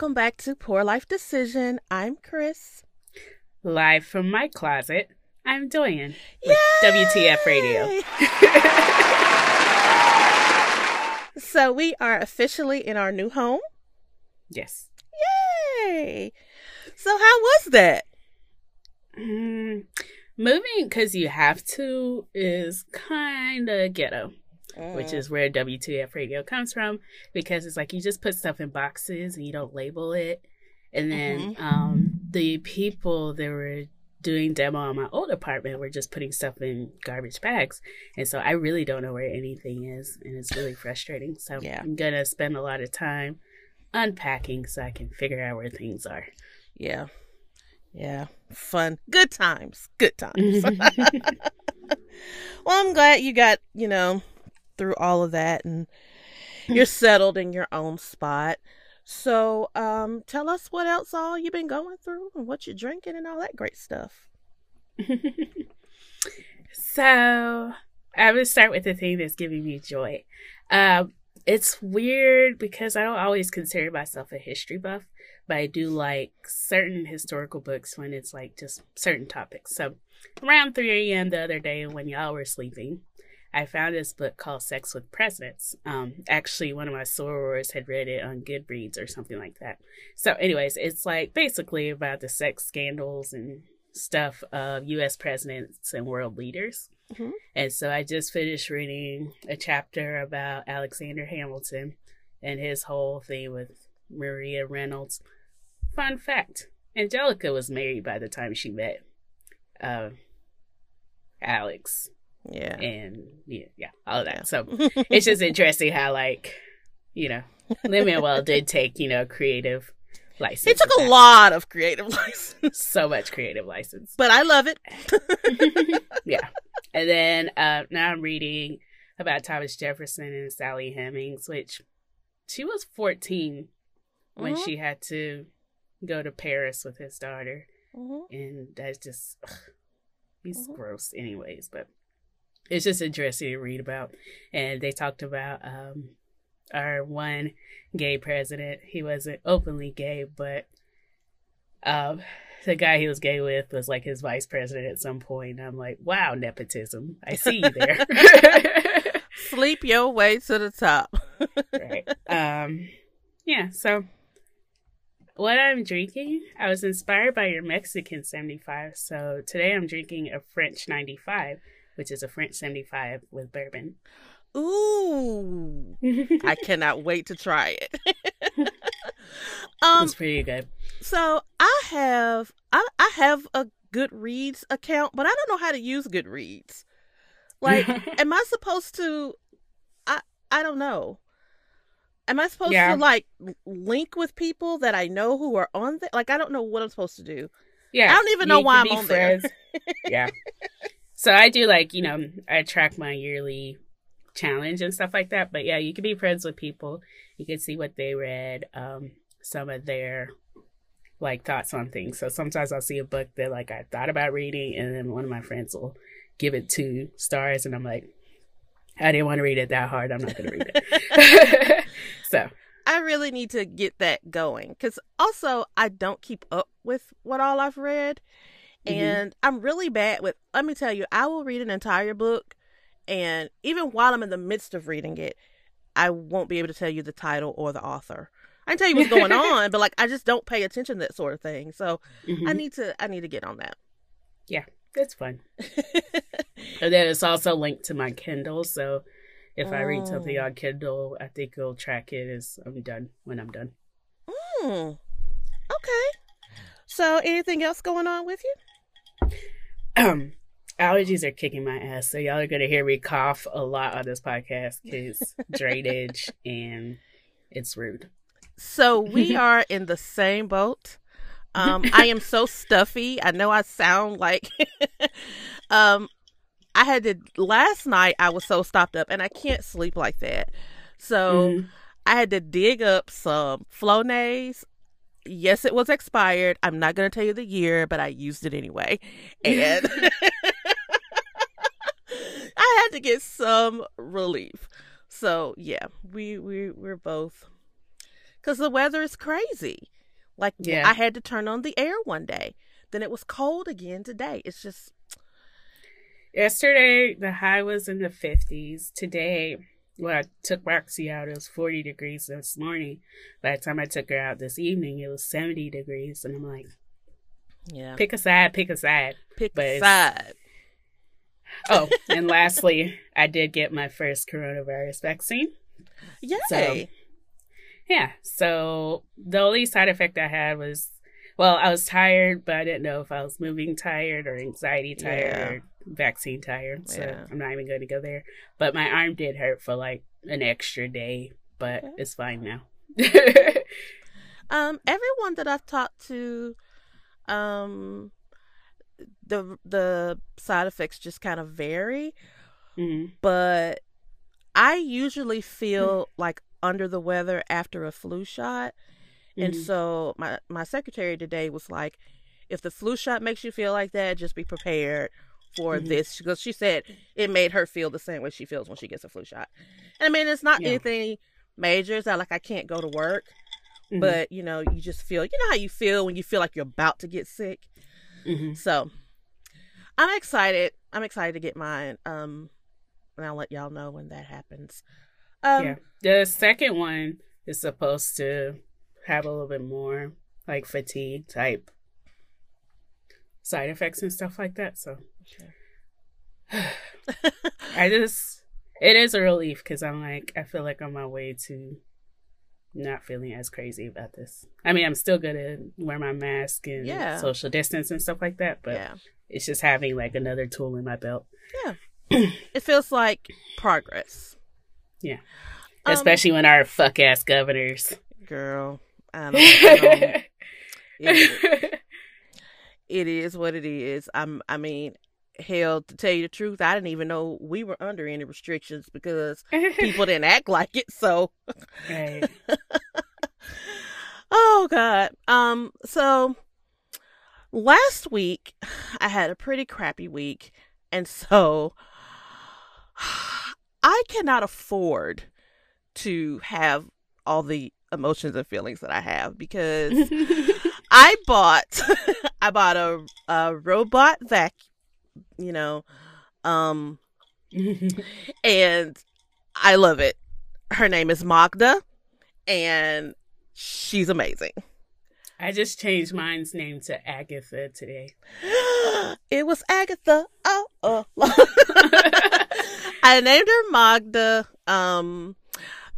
welcome back to Poor Life Decision. I'm Chris. Live from my closet, I'm Doyen with WTF Radio. So we are officially in our new home. Yes. Yay! So how was that? Mm, moving because you have to is kind of ghetto, which is where WTF Radio comes from because it's like you just put stuff in boxes and you don't label it. And then um, the people that were doing demo on my old apartment were just putting stuff in garbage bags. And so I really don't know where anything is. And it's really frustrating. So Yeah. I'm going to spend a lot of time unpacking so I can figure out where things are. Yeah. Yeah. Fun. Good times. Good times. well, I'm glad you got, you know, through all of that and you're settled in your own spot. So, um, tell us what else all you've been going through and what you're drinking and all that great stuff. So I would start with the thing that's giving me joy. Um, it's weird because I don't always consider myself a history buff, but I do like certain historical books when it's like just certain topics. So around 3 a.m. the other day when y'all were sleeping, I found this book called Sex with Presidents. Um, actually, one of my sorors had read it on Goodreads or something like that. So, anyways, it's like basically about the sex scandals and stuff of U.S. presidents and world leaders. Mhm. And so I just finished reading a chapter about Alexander Hamilton and his whole thing with Maria Reynolds. Fun fact Angelica was married by the time she met uh, Alex Yeah. and yeah, yeah, all of that. So it's just interesting how like, you know, Lin Manuel did take, you know, creative license. It took a lot of creative license, So much creative license. but I love it. yeah. And then uh now I'm reading about Thomas Jefferson and Sally Hemings, which she was 14 when Mhm. she had to go to Paris with his daughter. Mhm. and that's just ugh, he's Mhm. gross anyways but it's just interesting to read about. And they talked about um our one gay president. He wasn't openly gay but um the guy he was gay with was like his vice president at some point. I'm like wow nepotism. I see you there. Sleep your way to the top. right. Um yeah so what i'm drinking i was inspired by your mexican 75 so today i'm drinking a french 95 which is a french 75 with bourbon Ooh. I cannot wait to try it. um it's pretty good so I have I I have a Goodreads account, but I don't know how to use Goodreads. Like am I supposed to I I don't know. Am I supposed Yeah. to like link with people that I know who are on there? Like I don't know what I'm supposed to do. yeah I don't even know why I'm on there. yeah so i do like you know i track my yearly challenge and stuff like that. But yeah you can be friends with people. You can see what they read um some of their like thoughts on things. So sometimes i'll see a book that like i thought about reading and then one of my friends will give it two stars and i'm like i didn't want to read it that hard. I'm not going to read it. So. I really need to get that going because also I don't keep up with what all I've read, Mhm. and I'm really bad with. Let me tell you, I will read an entire book, and even while I'm in the midst of reading it, I won't be able to tell you the title or the author. I can tell you what's going on, but like I just don't pay attention to that sort of thing. So I mhm. need to. I need to get on that. Yeah, it's fun And then it's also linked to my Kindle. So if I read something Oh. on Kindle, I think it'll track it as I'm done when I'm done. Hmm. Okay. So anything else going on with you? Um, allergies are kicking my ass. So y'all are going to hear me cough a lot on this podcast because drainage and it's rude. So we are in the same boat. Um, I am so stuffy. I know I sound like um I had to last night I was so stopped up and I can't sleep like that. So Mhm. I had to dig up some Flonase. Yes, it was expired. I'm not going to tell you the year, but I used it anyway. And I had to get some relief. So, yeah, we we we're both cuz the weather is crazy. Like Yeah. I had to turn on the air one day. Then it was cold again today. It's just Yesterday, the high was in the 50s. Today, when I took Roxy out, it was 40 degrees this morning. By the time I took her out this evening, it was 70 degrees. And I'm like, yeah. pick a side, pick a side. Pick but a side. Oh, and lastly, I did get my first coronavirus vaccine. Yay. Yeah. So the only side effect I had was, well, I was tired, but I didn't know if I was moving tired or anxiety tired Yeah. or vaccine tired. So Yeah. I'm not even going to go there. But my arm did hurt for like an extra day, but Okay. it's fine now. Um, everyone that I've talked to, um, the the side effects just kind of vary, Mhm. but I usually feel like under the weather after a flu shot, and Mhm. so my my secretary today was like, if the flu shot makes you feel like that, just be prepared for Mhm. this because she said it made her feel the same way she feels when she gets a flu shot. And I mean, it's not Yeah. anything major. It's not like I can't go to work Mhm. but you know you just feel you know how you feel when you feel like you're about to get sick Mhm. so i'm excited i'm excited to get mine um and i'll let y'all know when that happens um yeah. The second one is supposed to have a little bit more like fatigue type side effects and stuff like that. So I just, it is a relief because I'm like, I feel like I'm on my way to not feeling as crazy about this. I mean, I'm still gonna wear my mask and Yeah. social distance and stuff like that, but yeah it's just having like another tool in my belt, Yeah. it feels like progress Um, especially when our fuck ass governors. girl I don't, I don't, it, it is what it is i'm i mean hell to tell you the truth i didn't even know we were under any restrictions because people didn't act like it so right. oh god um so last week i had a pretty crappy week and so i cannot afford to have all the emotions and feelings that i have because i bought i bought a, a robot vac you know um and i love it her name is magda and she's amazing I just changed mine's name to Agatha today. it was Agatha. Oh, oh. I named her Magda um,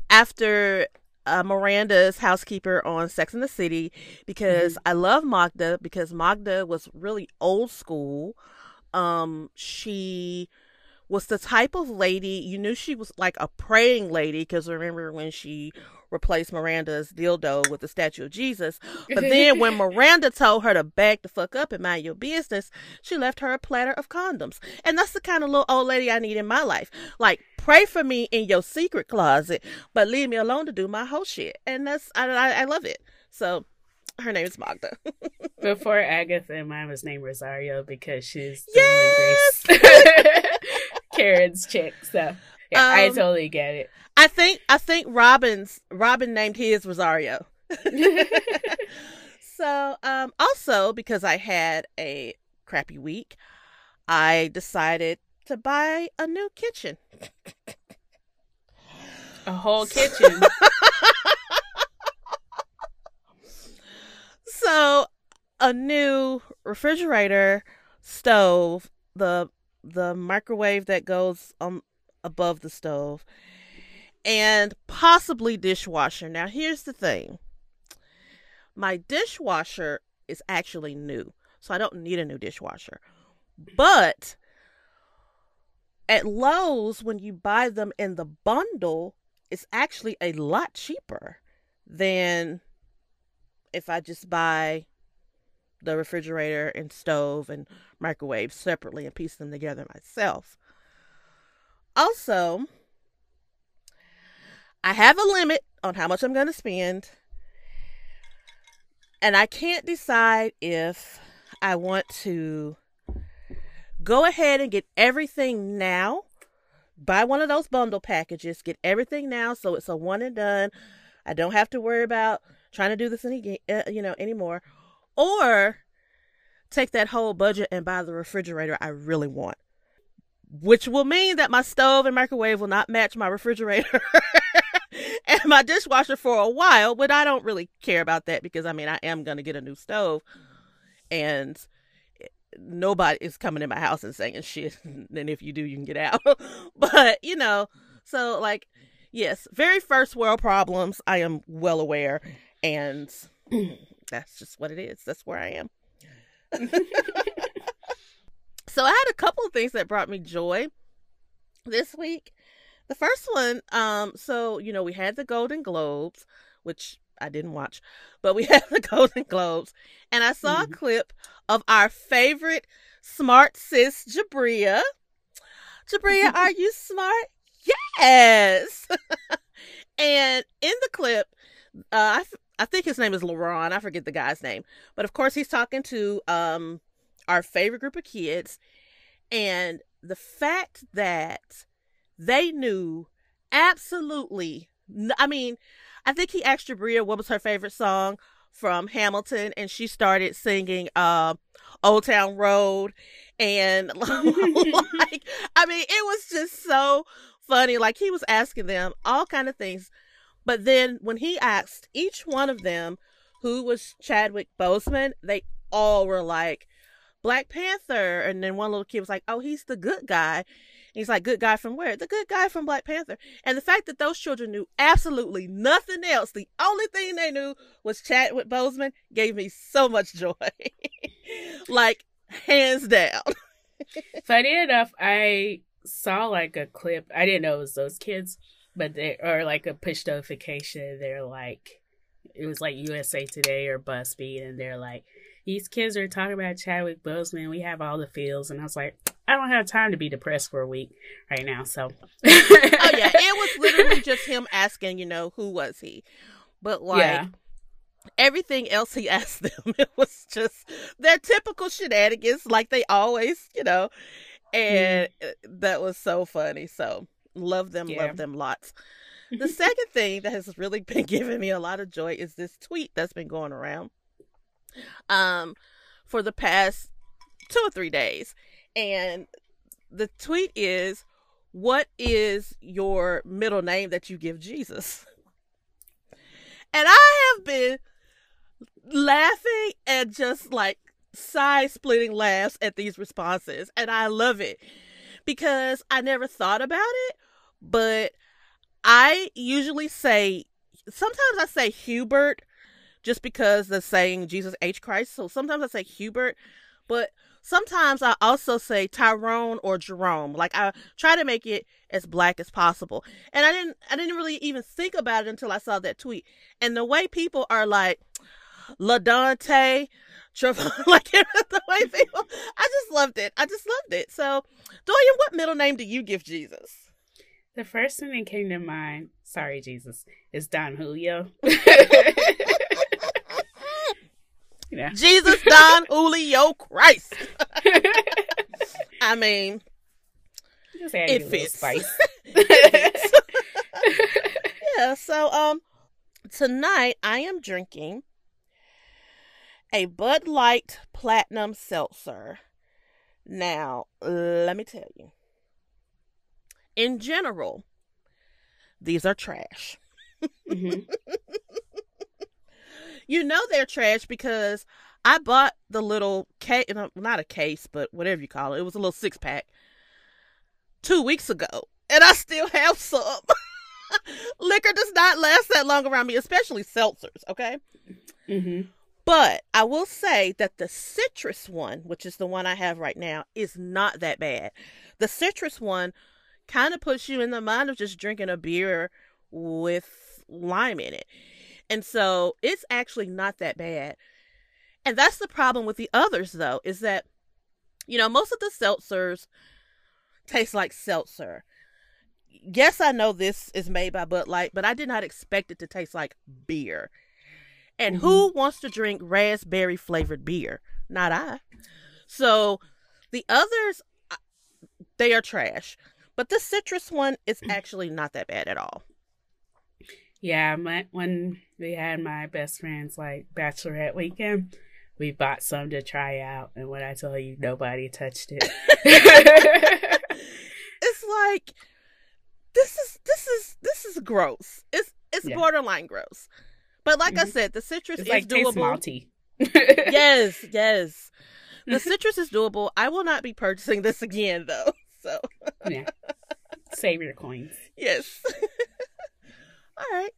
after uh, Miranda's housekeeper on Sex and the City because I love Magda because Magda was really old school. Um, she was the type of lady you knew she was like a praying lady because remember when she replaced Miranda's dildo with the statue of Jesus. But then when Miranda told her to back the fuck up and mind your business, she left her a platter of condoms. And that's the kind of little old lady I need in my life. Like, pray for me in your secret closet, but leave me alone to do my whole shit. And that's, I, I, I love it. So her name is Magda. Before Agatha, and mine was named Rosario because she's the Yes! Grace Karen's chick. So yeah, I Um, totally get it. I think, I think Robin's, Robin named his Rosario. So, um, also because I had a crappy week, I decided to buy a new kitchen. A whole kitchen. So, a new refrigerator, stove, the the microwave that goes um above the stove, and possibly dishwasher. Now, here's the thing. My dishwasher is actually new, so I don't need a new dishwasher. But at Lowe's, when you buy them in the bundle, it's actually a lot cheaper than if I just buy the refrigerator and stove and microwave separately and piece them together myself. Also, I have a limit on how much I'm going to spend. And I can't decide if I want to go ahead and get everything now. Buy one of those bundle packages, get everything now so it's a one and done. I don't have to worry about trying to do this any uh, you know anymore. Or take that whole budget and buy the refrigerator I really want. Which will mean that my stove and microwave will not match my refrigerator and my dishwasher for a while, but I don't really care about that because I mean I am gonna get a new stove and nobody is coming in my house and saying shit. And if you do, you can get out. but you know, so like, yes, very first world problems. I am well aware, and that's just what it is. That's where I am. so I had a couple of things that brought me joy this week. The first one, um, so you know, we had the Golden Globes, which I didn't watch, but we had the Golden Globes, and I saw Mhm. a clip of our favorite smart sis, Jabria. Jabria, are you smart? Yes. and in the clip, uh, I, I think his name is Laron. I forget the guy's name, but of course he's talking to um our favorite group of kids, and the fact that they knew absolutely, I mean, I think he asked Jabria what was her favorite song from Hamilton, and she started singing uh, "Old Town Road," and like, I mean, it was just so funny. Like he was asking them all kind of things, but then when he asked each one of them who was Chadwick Boseman, they all were like Black Panther, and then one little kid was like, "Oh, he's the good guy." And he's like, "Good guy from where?" The good guy from Black Panther. And the fact that those children knew absolutely nothing else, the only thing they knew was Chadwick Boseman, gave me so much joy. like hands down. Funny enough, I saw like a clip. I didn't know it was those kids, but they or like a push notification. They're like, it was like USA Today or BuzzFeed, and they're like, these kids are talking about Chadwick Boseman. We have all the feels, and I was like, I don't have time to be depressed for a week right now. So, oh yeah, it was literally just him asking, you know, who was he? But like yeah, everything else he asked them, it was just their typical shenanigans, like they always, you know. And uh, that was so funny. So love them, Yeah. love them lots. The second thing that has really been giving me a lot of joy is this tweet that's been going around um for the past two or three days. And the tweet is what is your middle name that you give Jesus? And I have been laughing and just like side splitting laughs at these responses. And I love it because I never thought about it, but I usually say, sometimes I say Hubert just because the saying Jesus H. Christ. So sometimes I say Hubert, but sometimes I also say Tyrone or Jerome. Like I try to make it as black as possible. And I didn't I didn't really even think about it until I saw that tweet. And the way people are like LaDante, Trevon, like the way people I just loved it. I just loved it. So Doyen, what middle name do you give Jesus? the first thing that came to mind. Sorry, Jesus, is Don Julio. yeah. Jesus Don Julio Christ. I mean, Just add It a little fits. yeah, so um tonight I am drinking a Bud Light Platinum Seltzer. Now, let me tell you. In general, these are trash. Mhm. You know they're trash because I bought the little case, not a case, but whatever you call it. It was a little six pack two weeks ago, and I still have some. Liquor does not last that long around me, especially seltzers, okay? Mhm. But I will say that the citrus one, which is the one I have right now, is not that bad. The citrus one kind of puts you in the mind of just drinking a beer with lime in it. And so it's actually not that bad. And that's the problem with the others, though, is that, you know, most of the seltzers taste like seltzer. yes, I know this is made by Bud Light, but I did not expect it to taste like beer. And who mm-hmm. wants to drink raspberry flavored beer? Not I. So the others, they are trash. But the citrus one is actually not that bad at all. Yeah, my, when we had my best friend's like bachelorette weekend, we bought some to try out, and when I tell you nobody touched it, It's like this is this is this is gross. It's it's Yeah. borderline gross. But like I Mhm. said, the citrus it's is like doable. malty. yes, yes. The citrus is doable. I will not be purchasing this again though. So yeah, save your coins. yes. All right.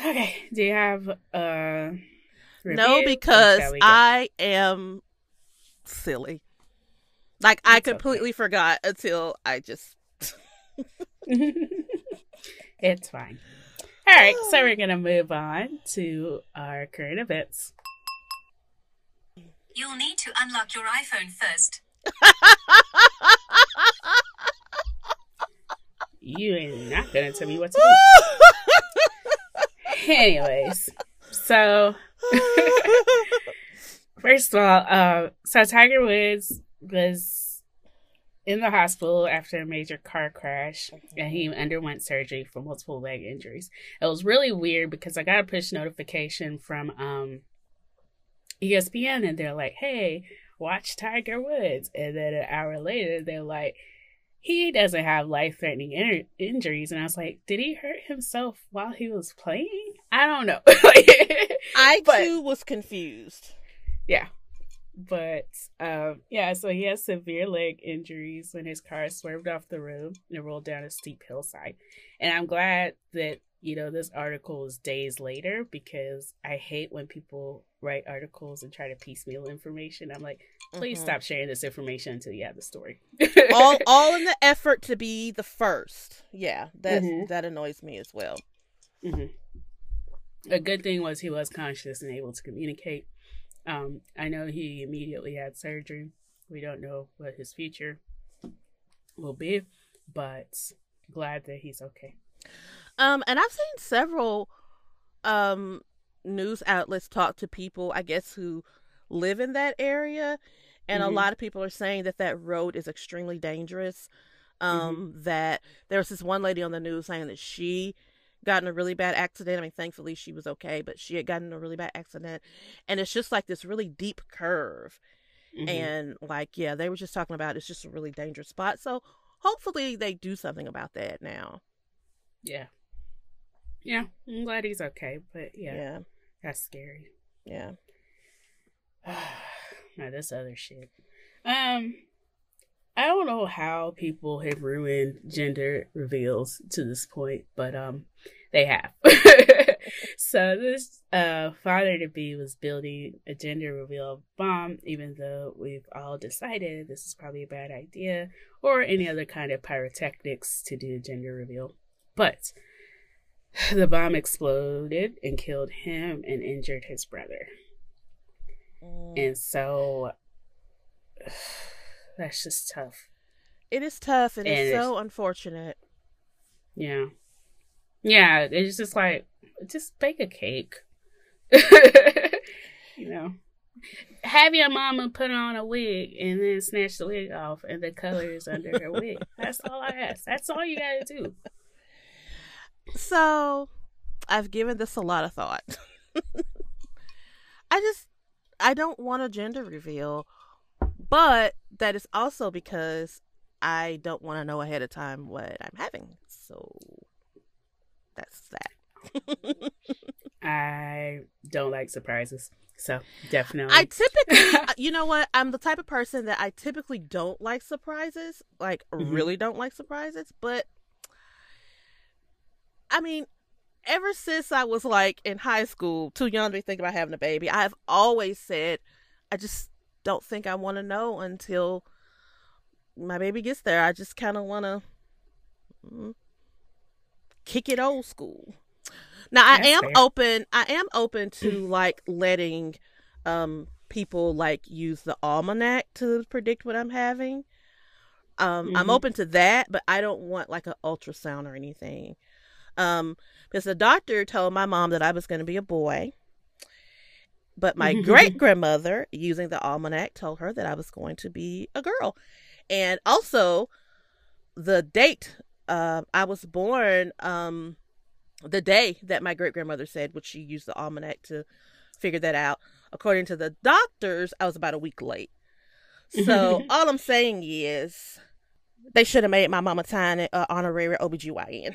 Okay, do you have uh No, review, or because shall we go? I am silly. Like I It's okay. completely forgot until I just it's fine. All right, so we're gonna move on to our current events. You'll need to unlock your iPhone first. You ain't not gonna tell me what to do. Anyways, so first of all, uh, so Tiger Woods was in the hospital after a major car crash, and he underwent surgery for multiple leg injuries. It was really weird because I got a push notification from um, ESPN, and they're like, "Hey, watch Tiger Woods," and then an hour later, they're like. He doesn't have life threatening in- injuries. And I was like, did he hurt himself while he was playing? I don't know. I But- too was confused. yeah but um yeah so he has severe leg injuries when his car swerved off the road and rolled down a steep hillside and i'm glad that you know this article is days later because i hate when people write articles and try to piecemeal information i'm like please Mhm. stop sharing this information until you have the story all all in the effort to be the first. Yeah, that Mhm. that annoys me as well. hmm A good thing was he was conscious and able to communicate. Um, I know he immediately had surgery. We don't know what his future will be, but glad that he's okay. Um, and I've seen several um news outlets talk to people, I guess, who live in that area, and Mhm. a lot of people are saying that that road is extremely dangerous. Um, that there was this one lady on the news saying that she got in a really bad accident. I mean, thankfully she was okay, but she had gotten a really bad accident, and it's just like this really deep curve. Mhm. and like yeah they were just talking about it's just a really dangerous spot so hopefully they do something about that now yeah, yeah, I'm glad he's okay, but yeah, yeah that's scary. yeah, now this other shit. Um, I don't know how people have ruined gender reveals to this point, but um, they have. so this uh father to be was building a gender reveal bomb, even though we've all decided this is probably a bad idea, or any other kind of pyrotechnics to do a gender reveal. But the bomb exploded and killed him and injured his brother. Mm. And so that's just tough. it is tough and, And it's it's- so unfortunate Yeah. Yeah, it's just like just bake a cake. you know. Have your mama put on a wig and then snatch the wig off and the colors under her wig. That's all I ask. That's all you gotta do. so i've given this a lot of thought i just i don't want a gender reveal but that is also because i don't want to know ahead of time what i'm having so that's that I don't like surprises. So definitely I typically, uh, you know what? I'm the type of person that I typically don't like surprises. Like, Mhm. really don't like surprises. But, I mean, ever since I was like in high school, too young to be thinking about having a baby, I've always said, I just don't think I want to know until my baby gets there. I just kind of want to mm, kick it old school. Now I That's am fair. open. I am open to like letting um people like use the almanac to predict what I'm having. Um, I'm Mhm. open to that, but I don't want like an ultrasound or anything. Um, because the doctor told my mom that I was going to be a boy, but my great grandmother, using the almanac, told her that I was going to be a girl, and also the date uh, I was born. Um, the day that my great grandmother said, which she used the almanac to figure that out. According to the doctors, I was about a week late. So all I'm saying is they should have made my mama Tiny uh, honorary OBGYN.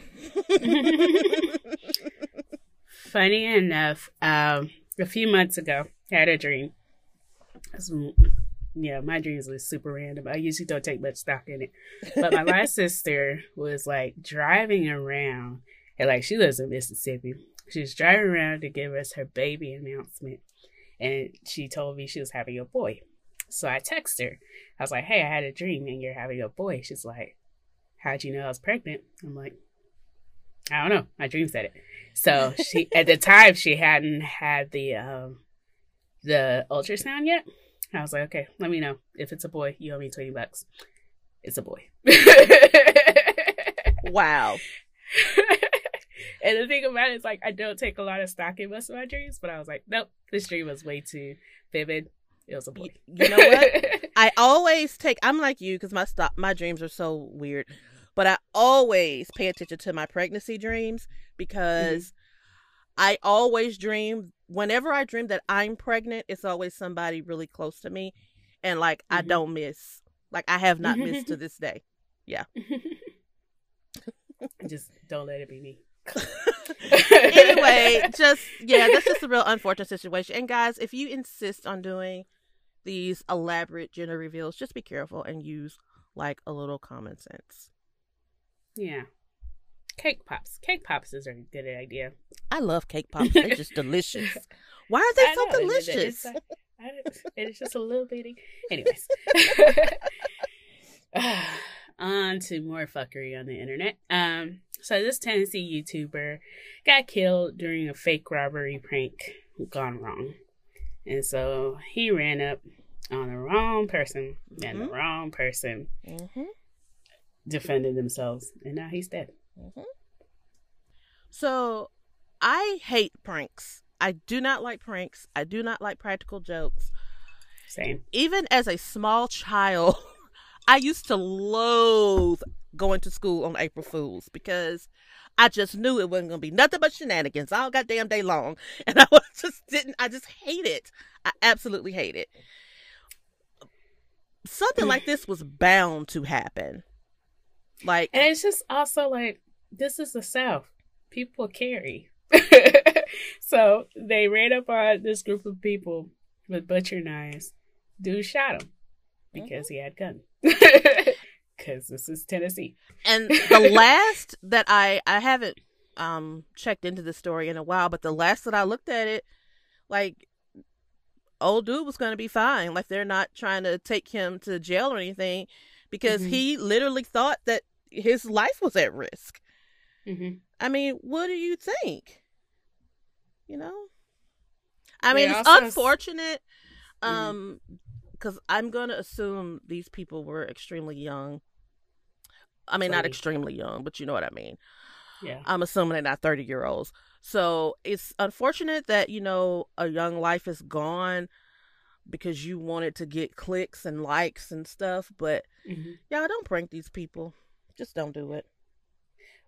Funny enough, um, a few months ago, I had a dream. Yeah, my dreams are super random. I usually don't take much stock in it. But my last sister was like driving around, and like she lives in Mississippi. She was driving around to give us her baby announcement, and she told me she was having a boy. So I text her. I was like, "Hey, I had a dream, and you're having a boy." She's like, "How'd you know I was pregnant?" I'm like, "I don't know. My dream said it." So she, at the time, she hadn't had the um the ultrasound yet. I was like, "Okay, let me know if it's a boy. You owe me twenty bucks." It's a boy. wow. and the thing about it is, like, I don't take a lot of stock in most of my dreams, but I was like, nope, this dream was way too vivid. It was a boy. You know what? I always take. I'm like you because my stop. My dreams are so weird, but I always pay attention to my pregnancy dreams because I always dream. Whenever I dream that I'm pregnant, it's always somebody really close to me, and like I Mhm. don't miss. Like I have not missed to this day. Yeah. just don't let it be me. anyway, just yeah, that's just a real unfortunate situation. And guys, if you insist on doing these elaborate gender reveals, just be careful and use like a little common sense. Yeah. Cake pops. Cake pops is a good idea. I love cake pops. They're just delicious. Why are they I so know, delicious? It's, like- I it's just a little bitty. Anyways. on to more fuckery on the internet. Um, so this Tennessee YouTuber got killed during a fake robbery prank gone wrong. And so he ran up on the wrong person and the Mhm. wrong person hmm defended themselves and now he's dead. hmm So, I hate pranks. I do not like pranks. I do not like practical jokes. Same. even as a small child, I used to loathe going to school on April Fools because I just knew it wasn't going to be nothing but shenanigans all goddamn day long. And I was just didn't, I just hate it. I absolutely hate it. Something like this was bound to happen. Like, And it's just also like this is the South. People carry. so they ran up on this group of people with butcher knives. Dude shot him because he had gun. Because this is Tennessee. and the last that I I haven't um checked into the story in a while, but the last that I looked at it, like old dude was gonna be fine. Like they're not trying to take him to jail or anything because Mhm. he literally thought that his life was at risk. hmm I mean, what do you think? You know? I mean, it's also- unfortunate Mhm. um cuz I'm going to assume these people were extremely young. I mean, not extremely young, but you know what I mean. Yeah. I'm assuming they're not 30 year olds. So it's unfortunate that, you know, a young life is gone because you wanted to get clicks and likes and stuff. But hmm y'all don't prank these people. Just don't do it.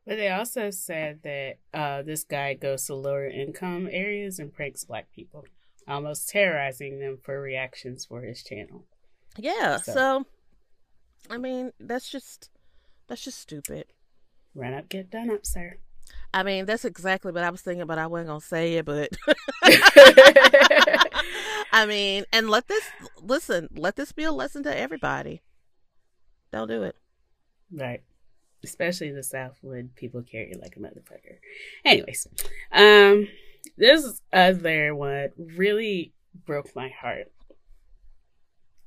But they also said that uh, this guy goes to lower income areas and pranks black people, almost terrorizing them for reactions for his channel. Yeah. So- So, I mean, that's just, that's just stupid. Run up, get done up, sir. I mean, that's exactly what I was thinking, but I wasn't going to say it. But I mean, and let this, listen, let this be a lesson to everybody. Don't do it. Right. Especially in the South when people carry like a motherfucker. Anyways, um, this other one really broke my heart.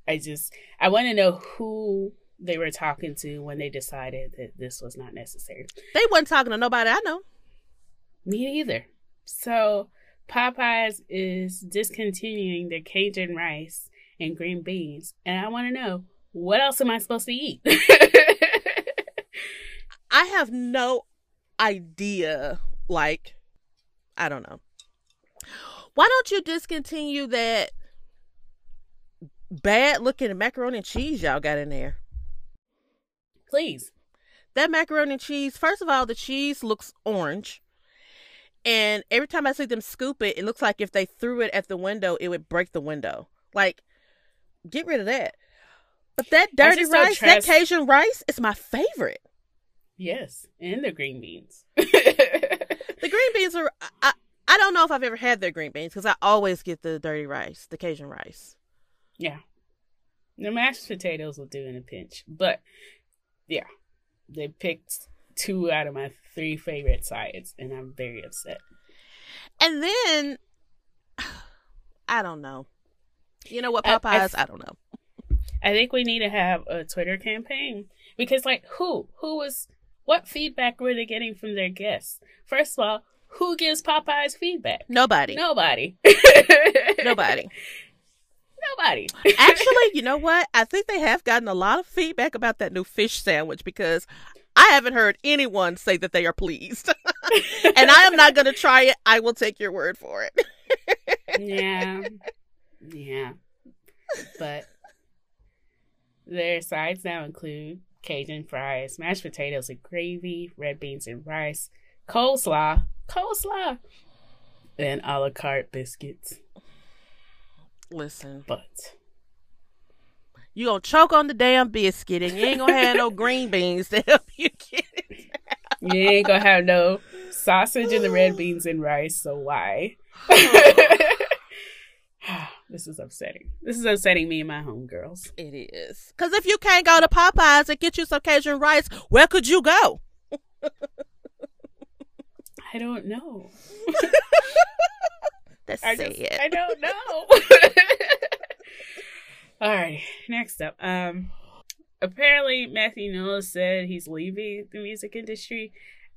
I just I want to know who they were talking to when they decided that this was not necessary. They wasn't talking to nobody I know. Me either. So Popeyes is discontinuing their Cajun rice and green beans, and I want to know what else am I supposed to eat? I have no idea. Like, I don't know. Why don't you discontinue that bad looking macaroni and cheese y'all got in there? Please. That macaroni and cheese, first of all, the cheese looks orange. And every time I see them scoop it, it looks like if they threw it at the window, it would break the window. Like, get rid of that. But that dirty rice, that Cajun rice, is my favorite. Yes. And the green beans. The green beans are. I, I don't know if I've ever had their green beans because I always get the dirty rice, the Cajun rice. yeah. The mashed potatoes will do in a pinch. But yeah. They picked two out of my three favorite sides, and I'm very upset. And then, I don't know. You know what, I- I Popeyes? I, don't know. I think we need to have a Twitter campaign because, like, who, who was, what feedback were they getting from their guests? First of all, who gives Popeyes feedback? Nobody. Nobody. Nobody. Nobody. Actually, you know what? I think they have gotten a lot of feedback about that new fish sandwich because I haven't heard anyone say that they are pleased. and I am not going to try it. I will take your word for it. yeah, yeah, but their sides now include Cajun fries, mashed potatoes and gravy, red beans and rice, coleslaw, coleslaw, and a la carte biscuits. Listen, But you going to choke on the damn biscuit and you ain't going to have no green beans to help you get it. you ain't gonna have no sausage and the red beans and rice. So why? this is upsetting. This is upsetting me and my homegirls. It is. Because if you can't go to Popeyes and get you some Cajun rice, where could you go? I don't know. That's I sad. just, I don't know. All right, next up. Um, apparently Matthew Knowles said he's leaving the music industry.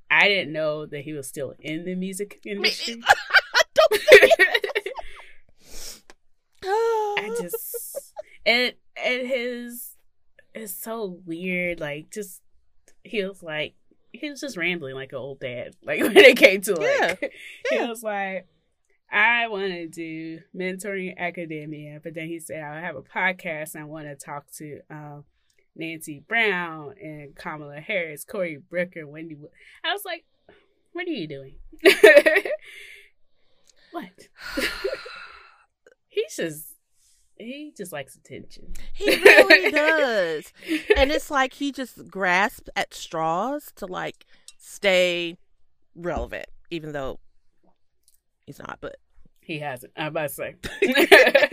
I didn't know that he was still in the music industry. I just and and his it's so weird. Like just he was like he was just rambling like an old dad. Like when it came to like he Yeah. was like, I want to do mentoring academia, but then he said I have a podcast. And I want to talk to um, Nancy Brown and Kamala Harris, Cory Booker, Wendy. Wo-" I was like, what are you doing? what? He's just he just likes attention. He really does. And it's like he just grasps at straws to like stay relevant, even though he's not. But He hasn't. I'm about to say.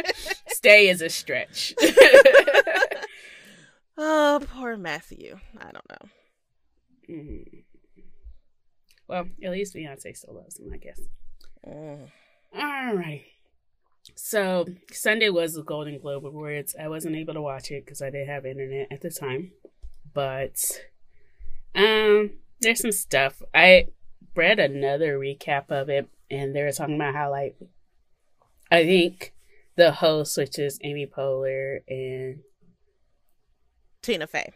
Stay is a stretch. oh, poor Matthew. I don't know. Mm. Well, at least Beyonce still loves him, I guess. Mm. All right. So Sunday was the Golden Globe Awards. I wasn't able to watch it because I didn't have internet at the time, but um, there's some stuff. I read another recap of it, and they were talking about how like I think the host, which is Amy Poehler and Tina Fey.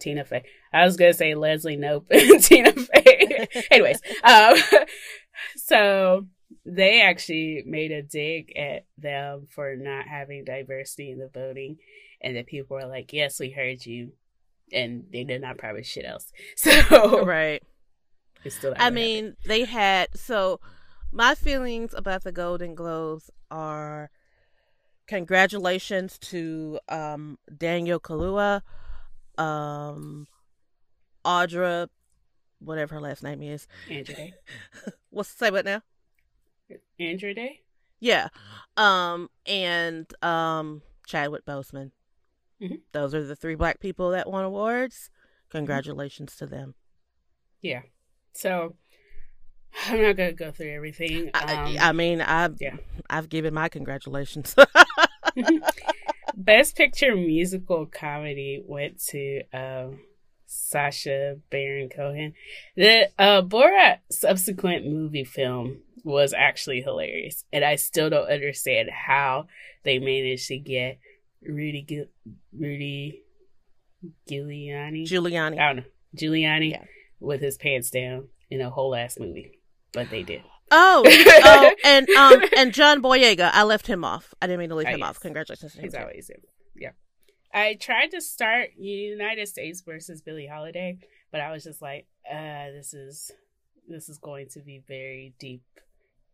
Tina Fey. I was gonna say Leslie Knope and Tina Fey. Anyways, um, so they actually made a dig at them for not having diversity in the voting, and the people were like, "Yes, we heard you," and they did not promise shit else. So Right. it's still. not I mean, they had so my feelings about the Golden Globes are congratulations to um Daniel Kaluuya, um Audra, whatever her last name is. Andra Day. What's say what now? Andra Day. Yeah. Um and um Chadwick Boseman. Mhm. Those are the three black people that won awards. Congratulations to them. Yeah. So I'm not gonna go through everything. I, Um, I mean, I've yeah. I've given my congratulations. Best Picture musical comedy went to um, Sacha Baron Cohen. The uh, Borat subsequent movie film was actually hilarious, and I still don't understand how they managed to get Rudy Gil- Rudy Giuliani. Giuliani. I don't know Giuliani Yeah. with his pants down in a whole ass movie, but they did. Oh, oh, and um, and John Boyega, I left him off. I didn't mean to leave Oh, him yes. off. Congratulations to him. He's too. always in. Yeah. I tried to start United States versus Billie Holiday, but I was just like, uh, this is this is going to be very deep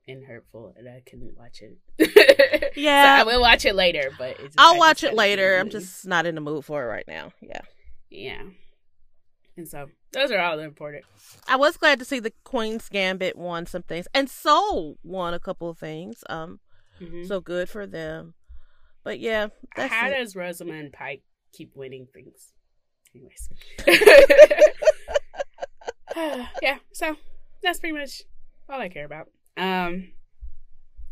and hurtful, and I couldn't watch it. Yeah. so I will watch it later, but it just, I I'll just watch it later. I'm just not in the mood for it right now. Yeah. yeah. And so those are all important. I was glad to see the Queen's Gambit won some things, and Soul won a couple of things. Um, Mhm. so good for them. But yeah, that's How it. does Rosamund Pike keep winning things? Anyways. yeah, so that's pretty much all I care about. Um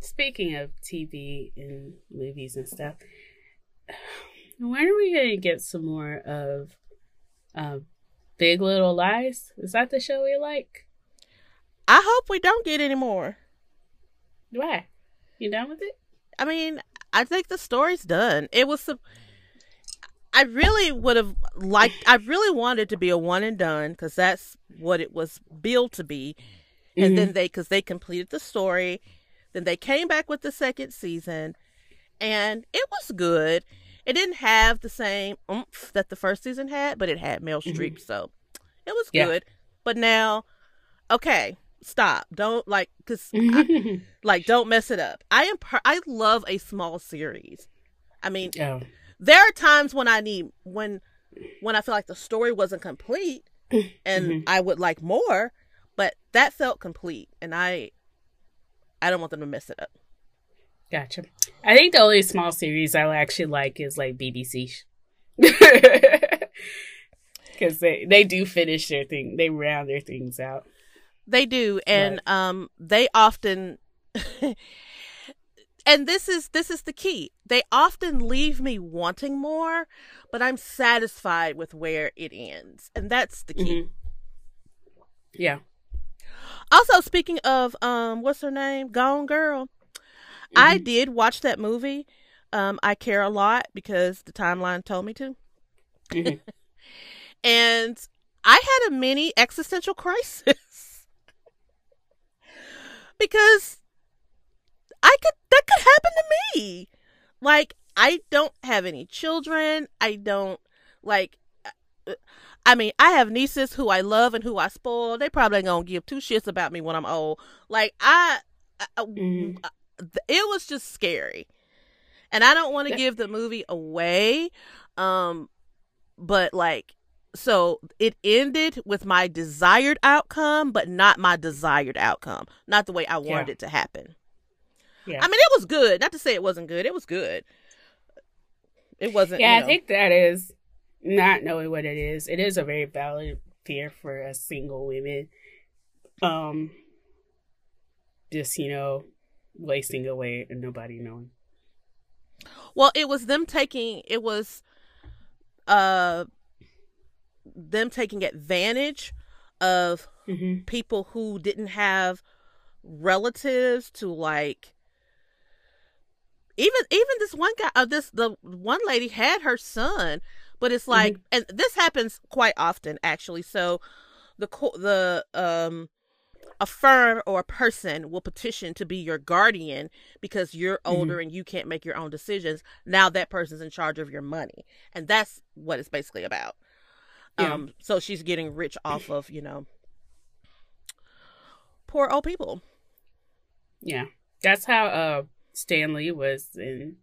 speaking of TV and movies and stuff, when are we gonna get some more of um Big Little Lies? Is that the show we like? I hope we don't get any more. Why? You done with it? I mean, I think the story's done. It was some. I really would have liked. I really wanted to be a one and done because that's what it was billed to be. And then mm-hmm. they, because they completed the story, then they came back with the second season, and it was good. It didn't have the same oomph that the first season had, but it had Meryl Streep, so it was Yeah. good. But now, okay, stop. Don't like because like don't mess it up i am per- i love a small series i mean oh. there are times when i need when when i feel like the story wasn't complete and Mhm. i would like more but that felt complete and i i don't want them to mess it up Gotcha. I think the only small series I actually like is like BBC. Because they, they do finish their thing, they round their things out. they do and um they often and this is this is the key they often leave me wanting more but i'm satisfied with where it ends and that's the key Mhm. Yeah. Also, speaking of um, what's her name? Gone Girl. I did watch that movie. Um, I care a lot because the timeline told me to, Mhm. and I had a mini existential crisis because I could that could happen to me. Like I don't have any children. I don't like. uh, I mean, I have nieces who I love and who I spoil. They probably ain't gonna give two shits about me when I'm old. Like I, I Mhm. It was just scary, and I don't want to give the movie away. Um, but like, so it ended with my desired outcome, but not my desired outcome. Not the way I wanted Yeah. it to happen. Yeah. I mean, it was good. Not to say it wasn't good. It was good. It wasn't. Yeah, you I think that is not knowing what it is. It is a very valid fear for a single women. Um, just you know, wasting away and nobody knowing. Well, it was them taking it was uh them taking advantage of Mm-hmm. people who didn't have relatives to like even even this one guy uh, this the one lady had her son but it's like and this happens quite often actually so the co- the um a firm or a person will petition to be your guardian because you're older and you can't make your own decisions now that person's in charge of your money and that's what it's basically about Yeah. um so she's getting rich off of you know poor old people Yeah, that's how uh Stanley was in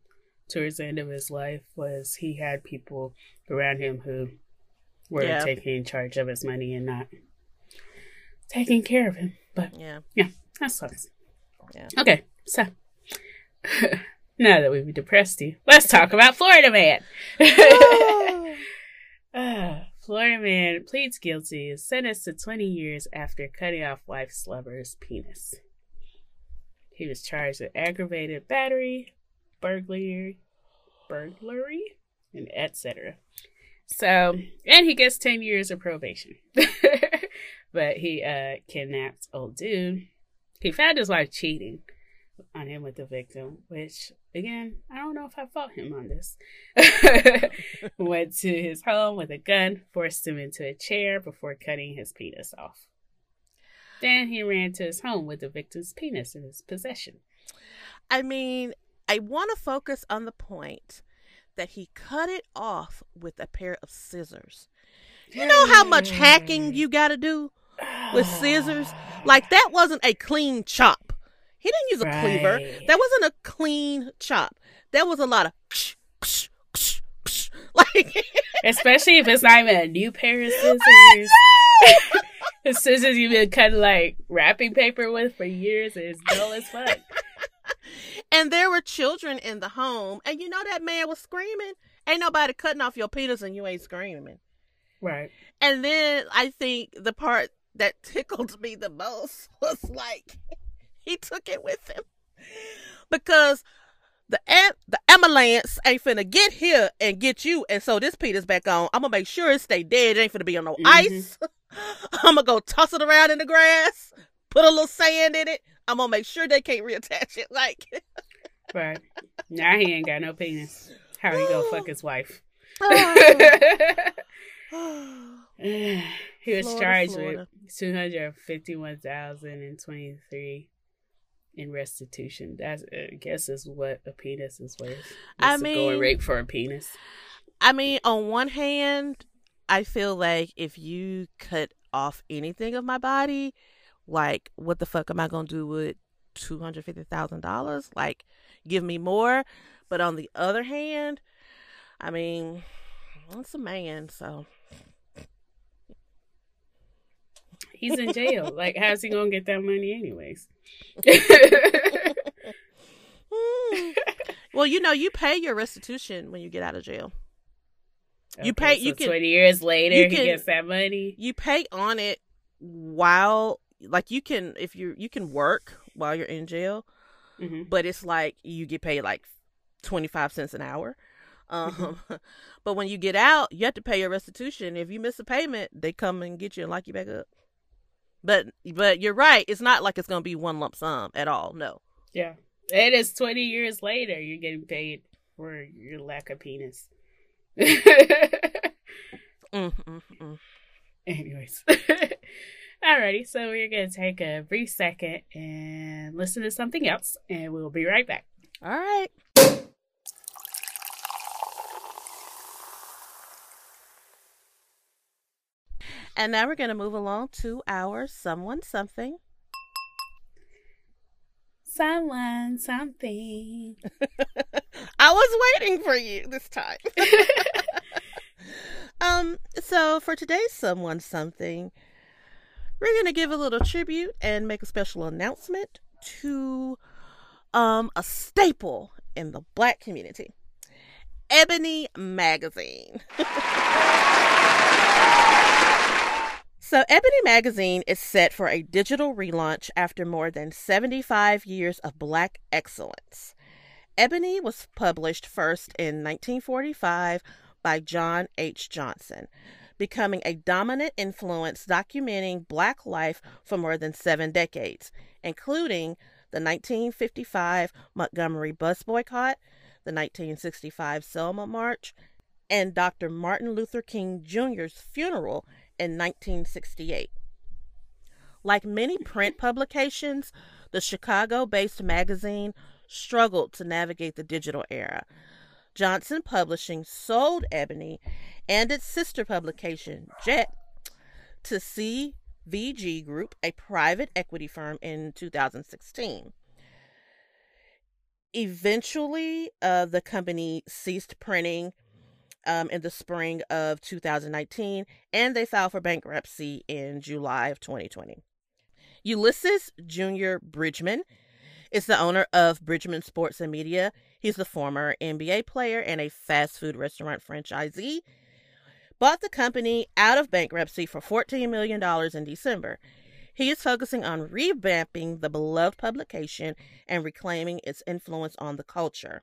towards the end of his life. Was he had people around him who were Yeah. taking charge of his money and not taking care of him. But yeah yeah, that sucks. Yeah. Okay, so now that we've depressed you, let's talk about Florida Man. Ah, Florida man pleads guilty, is sentenced to 20 years after cutting off wife's lover's penis. He was charged with aggravated battery, burglary, burglary, and etc. So, and he gets 10 years of probation. but he uh kidnapped old dude. He found his wife cheating. on him with the victim, which again, I don't know if I fought him on this. Went to his home with a gun, forced him into a chair before cutting his penis off. Then he ran to his home with the victim's penis in his possession. I mean, I want to focus on the point that he cut it off with a pair of scissors. You know how much hacking you got to do with scissors? Like that wasn't a clean chop. He didn't use a cleaver. That wasn't a clean chop. That was a lot of like Especially if it's not even a new pair of oh scissors. the scissors you've been cutting like wrapping paper with for years it's dull as fuck. and there were children in the home and you know that man was screaming. Ain't nobody cutting off your penis and you ain't screaming. Right. And then I think the part that tickled me the most was like he took it with him because the am- the ambulance ain't finna get here and get you, and so this Peter's back on. I'm gonna make sure it stay dead. It ain't finna be on no Mhm. ice. I'm gonna go toss it around in the grass, put a little sand in it. I'm gonna make sure they can't reattach it. Like, Right. Now he ain't got no penis. How he gonna fuck his wife? he was Florida, charged Florida. with two hundred fifty-one thousand and twenty-three in restitution. That's I guess is what a penis is worth. I Just a going mean- rate for a penis. I mean, on one hand, I feel like if you cut off anything of my body, like what the fuck am I gonna do with two hundred fifty thousand dollars? Like, give me more. But on the other hand, I mean, it's a man, so He's in jail. like, how's he gonna get that money anyways? Well, you know, you pay your restitution when you get out of jail. You pay- you so can- twenty years later you he can- gets that money. You pay on it while, like, you can if you you can work while you're in jail. hmm but it's like you get paid like 25 cents an hour um but when you get out you have to pay your restitution if you miss a payment they come and get you and lock you back up but but you're right it's not like it's gonna be one lump sum at all no Yeah. It's 20 years later, you're getting paid for your lack of penis. mm, mm, mm. Anyways. Alrighty, so we're going to take a brief second and listen to something else, and we'll be right back. all right and now we're gonna move along to our someone something Someone, something. I was waiting for you this time. um, so for today's someone something, we're gonna give a little tribute and make a special announcement to um a staple in the black community. Ebony Magazine. So, Ebony Magazine is set for a digital relaunch after more than 75 years of black excellence. Ebony was published first in 1945 by John H. Johnson, becoming a dominant influence documenting black life for more than seven decades, including the 1955 Montgomery bus boycott, the 1965 Selma March, and Dr. Martin Luther King Jr.'s funeral in 1968. Like many print publications, the Chicago based magazine struggled to navigate the digital era. Johnson Publishing sold Ebony and its sister publication, Jet, to CVG Group, a private equity firm, in 2016. Eventually, uh, the company ceased printing um, in the spring of 2019, and they filed for bankruptcy in July of 2020. Ulysses Jr. Bridgeman is the owner of Bridgeman Sports and Media. He's the former NBA player and a fast food restaurant franchisee. Bought the company out of bankruptcy for $14 million in December. He is focusing on revamping the beloved publication and reclaiming its influence on the culture.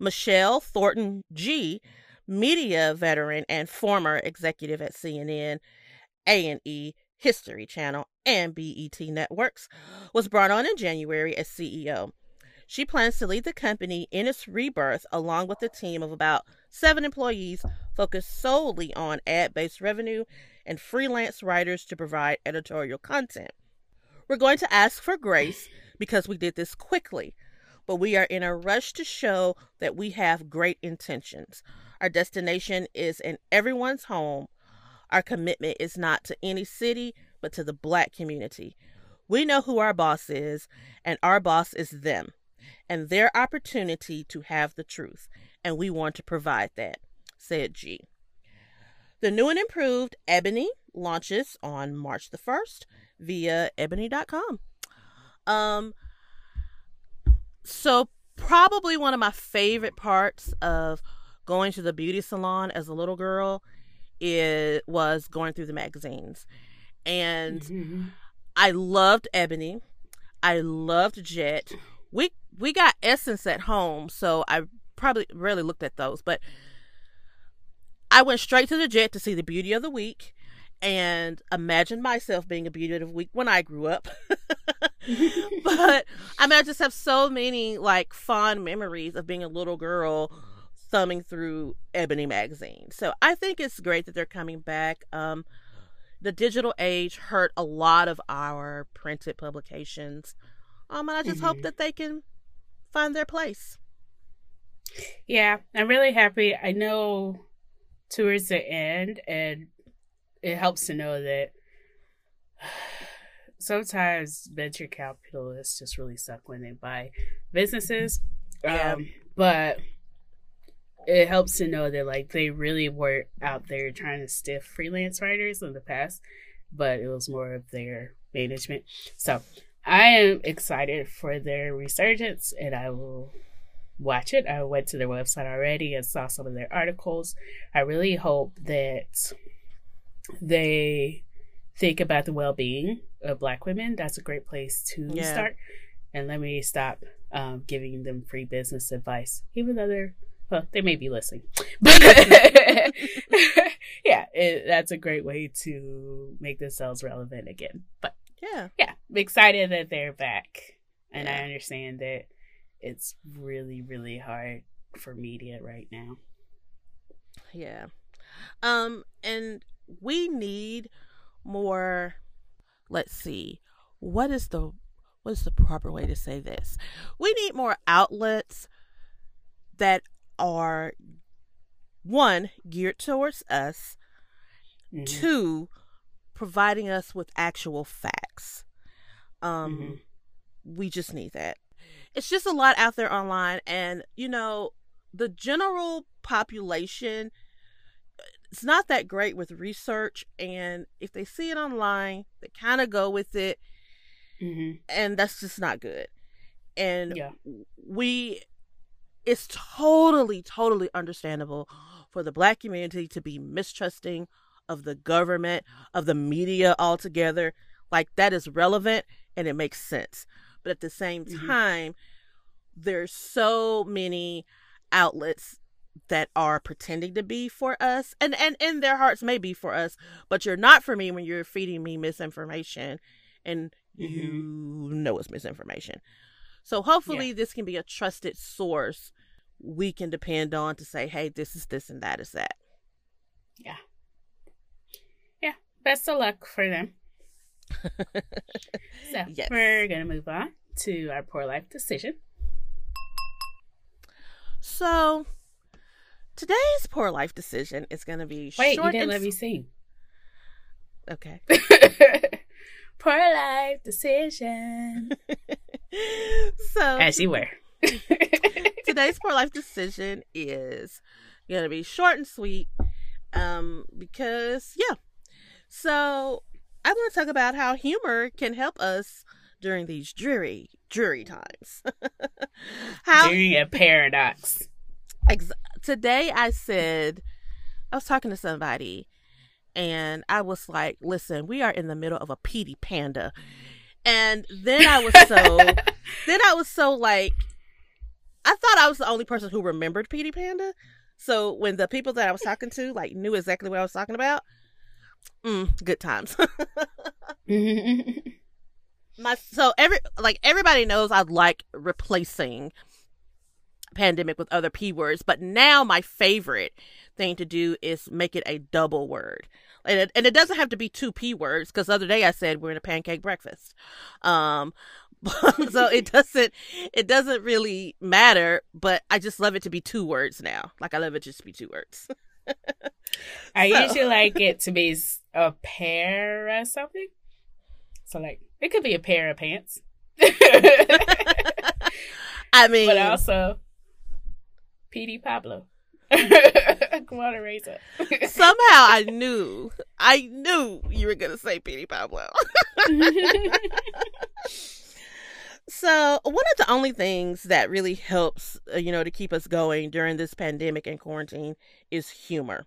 Michelle Thornton Ghee media veteran and former executive at CNN, A&E, History Channel, and BET Networks, was brought on in January as CEO. She plans to lead the company in its rebirth along with a team of about seven employees focused solely on ad based revenue and freelance writers to provide editorial content. We're going to ask for grace because we did this quickly, but we are in a rush to show that we have great intentions. Our destination is in everyone's home. Our commitment is not to any city, but to the black community. We know who our boss is, and our boss is them, and their opportunity to have the truth, and we want to provide that, said Ghee. The new and improved Ebony launches on March the 1st via ebony.com. Um so probably one of my favorite parts of going to the beauty salon as a little girl it was going through the magazines. And Mhm. I loved Ebony. I loved Jet. We we got Essence at home, so I probably rarely looked at those, but I went straight to the Jet to see the Beauty of the Week and imagined myself being a Beauty of the Week when I grew up. but I mean, I just have so many like fond memories of being a little girl thumbing through Ebony magazine. So I think it's great that they're coming back. Um, the digital age hurt a lot of our printed publications. Um, and I just hope Mhm. that they can find their place. Yeah, I'm really happy. I know towards the end, and it helps to know that sometimes venture capitalists just really suck when they buy businesses. Yeah. Um, but it helps to know that like they really were out there trying to stiff freelance writers in the past, but it was more of their management. So I am excited for their resurgence, and I will watch it. I went to their website already and saw some of their articles. I really hope that they think about the well being of Black women. That's a great place to Yeah. start. And let me stop um, giving them free business advice, even though they're, well, they may be listening. But yeah, it, that's a great way to make themselves relevant again. But Yeah. yeah, I'm excited that they're back. And I understand that it's really, really hard for media right now. Yeah. Um, and we need more let's see. What is the what is the proper way to say this? We need more outlets that are one geared towards us, Mhm. two providing us with actual facts. Um Mhm. we just need that. It's just a lot out there online and you know, the general population it's not that great with research and if they see it online, they kind of go with it Mhm. and that's just not good. And Yeah. we it's totally totally understandable for the black community to be mistrusting of the government, of the media altogether. Like that is relevant and it makes sense. But at the same Mhm. time, there's so many outlets that are pretending to be for us and and in their hearts may be for us but you're not for me when you're feeding me misinformation and mm-hmm. you know it's misinformation so hopefully this can be a trusted source we can depend on to say hey this is this and that is that Yeah. Yeah. Best of luck for them. So Yes. we're gonna move on to our poor life decision. so today's poor life decision is going to be Wait, short you didn't and let me sing. okay poor life decision. so As you were. today's poor life decision is going to be short and sweet um because yeah so i want to talk about how humor can help us during these dreary dreary times how During a paradox. Ex- today i said i was talking to somebody and i was like listen we are in the middle of a PD panda and then i was so then I was so like, I thought I was the only person who remembered Petey Panda. So when the people that I was talking to like knew exactly what I was talking about, mm, good times. my so every like everybody knows I like replacing pandemic with other p words, but now my favorite thing to do is make it a double word. And it, and it doesn't have to be two p words because the other day I said we're in a pancake breakfast. Um so it doesn't it doesn't really matter, but I just love it to be two words now. Like I love it just to be two words. I So- usually like it to be a pair or something. So like it could be a pair of pants. I mean but also PD Pablo. Come on, erase it. somehow I knew I knew you were gonna say PD Pablo. So, one of the only things that really helps, uh, you know, to keep us going during this pandemic and quarantine is humor.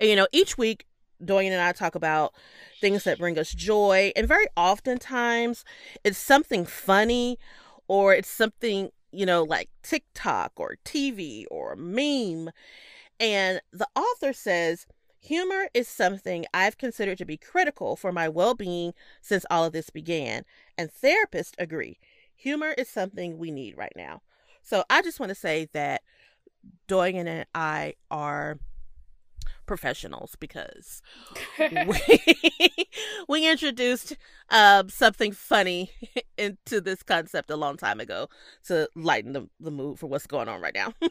And, you know, each week, Dorian and I talk about things that bring us joy, and very oftentimes it's something funny or it's something, you know, like TikTok or TV or meme. And the author says, Humor is something I've considered to be critical for my well being since all of this began and therapists agree humor is something we need right now. So I just want to say that Doyen and I are professionals because we, we introduced um, something funny into this concept a long time ago to lighten the, the mood for what's going on right now.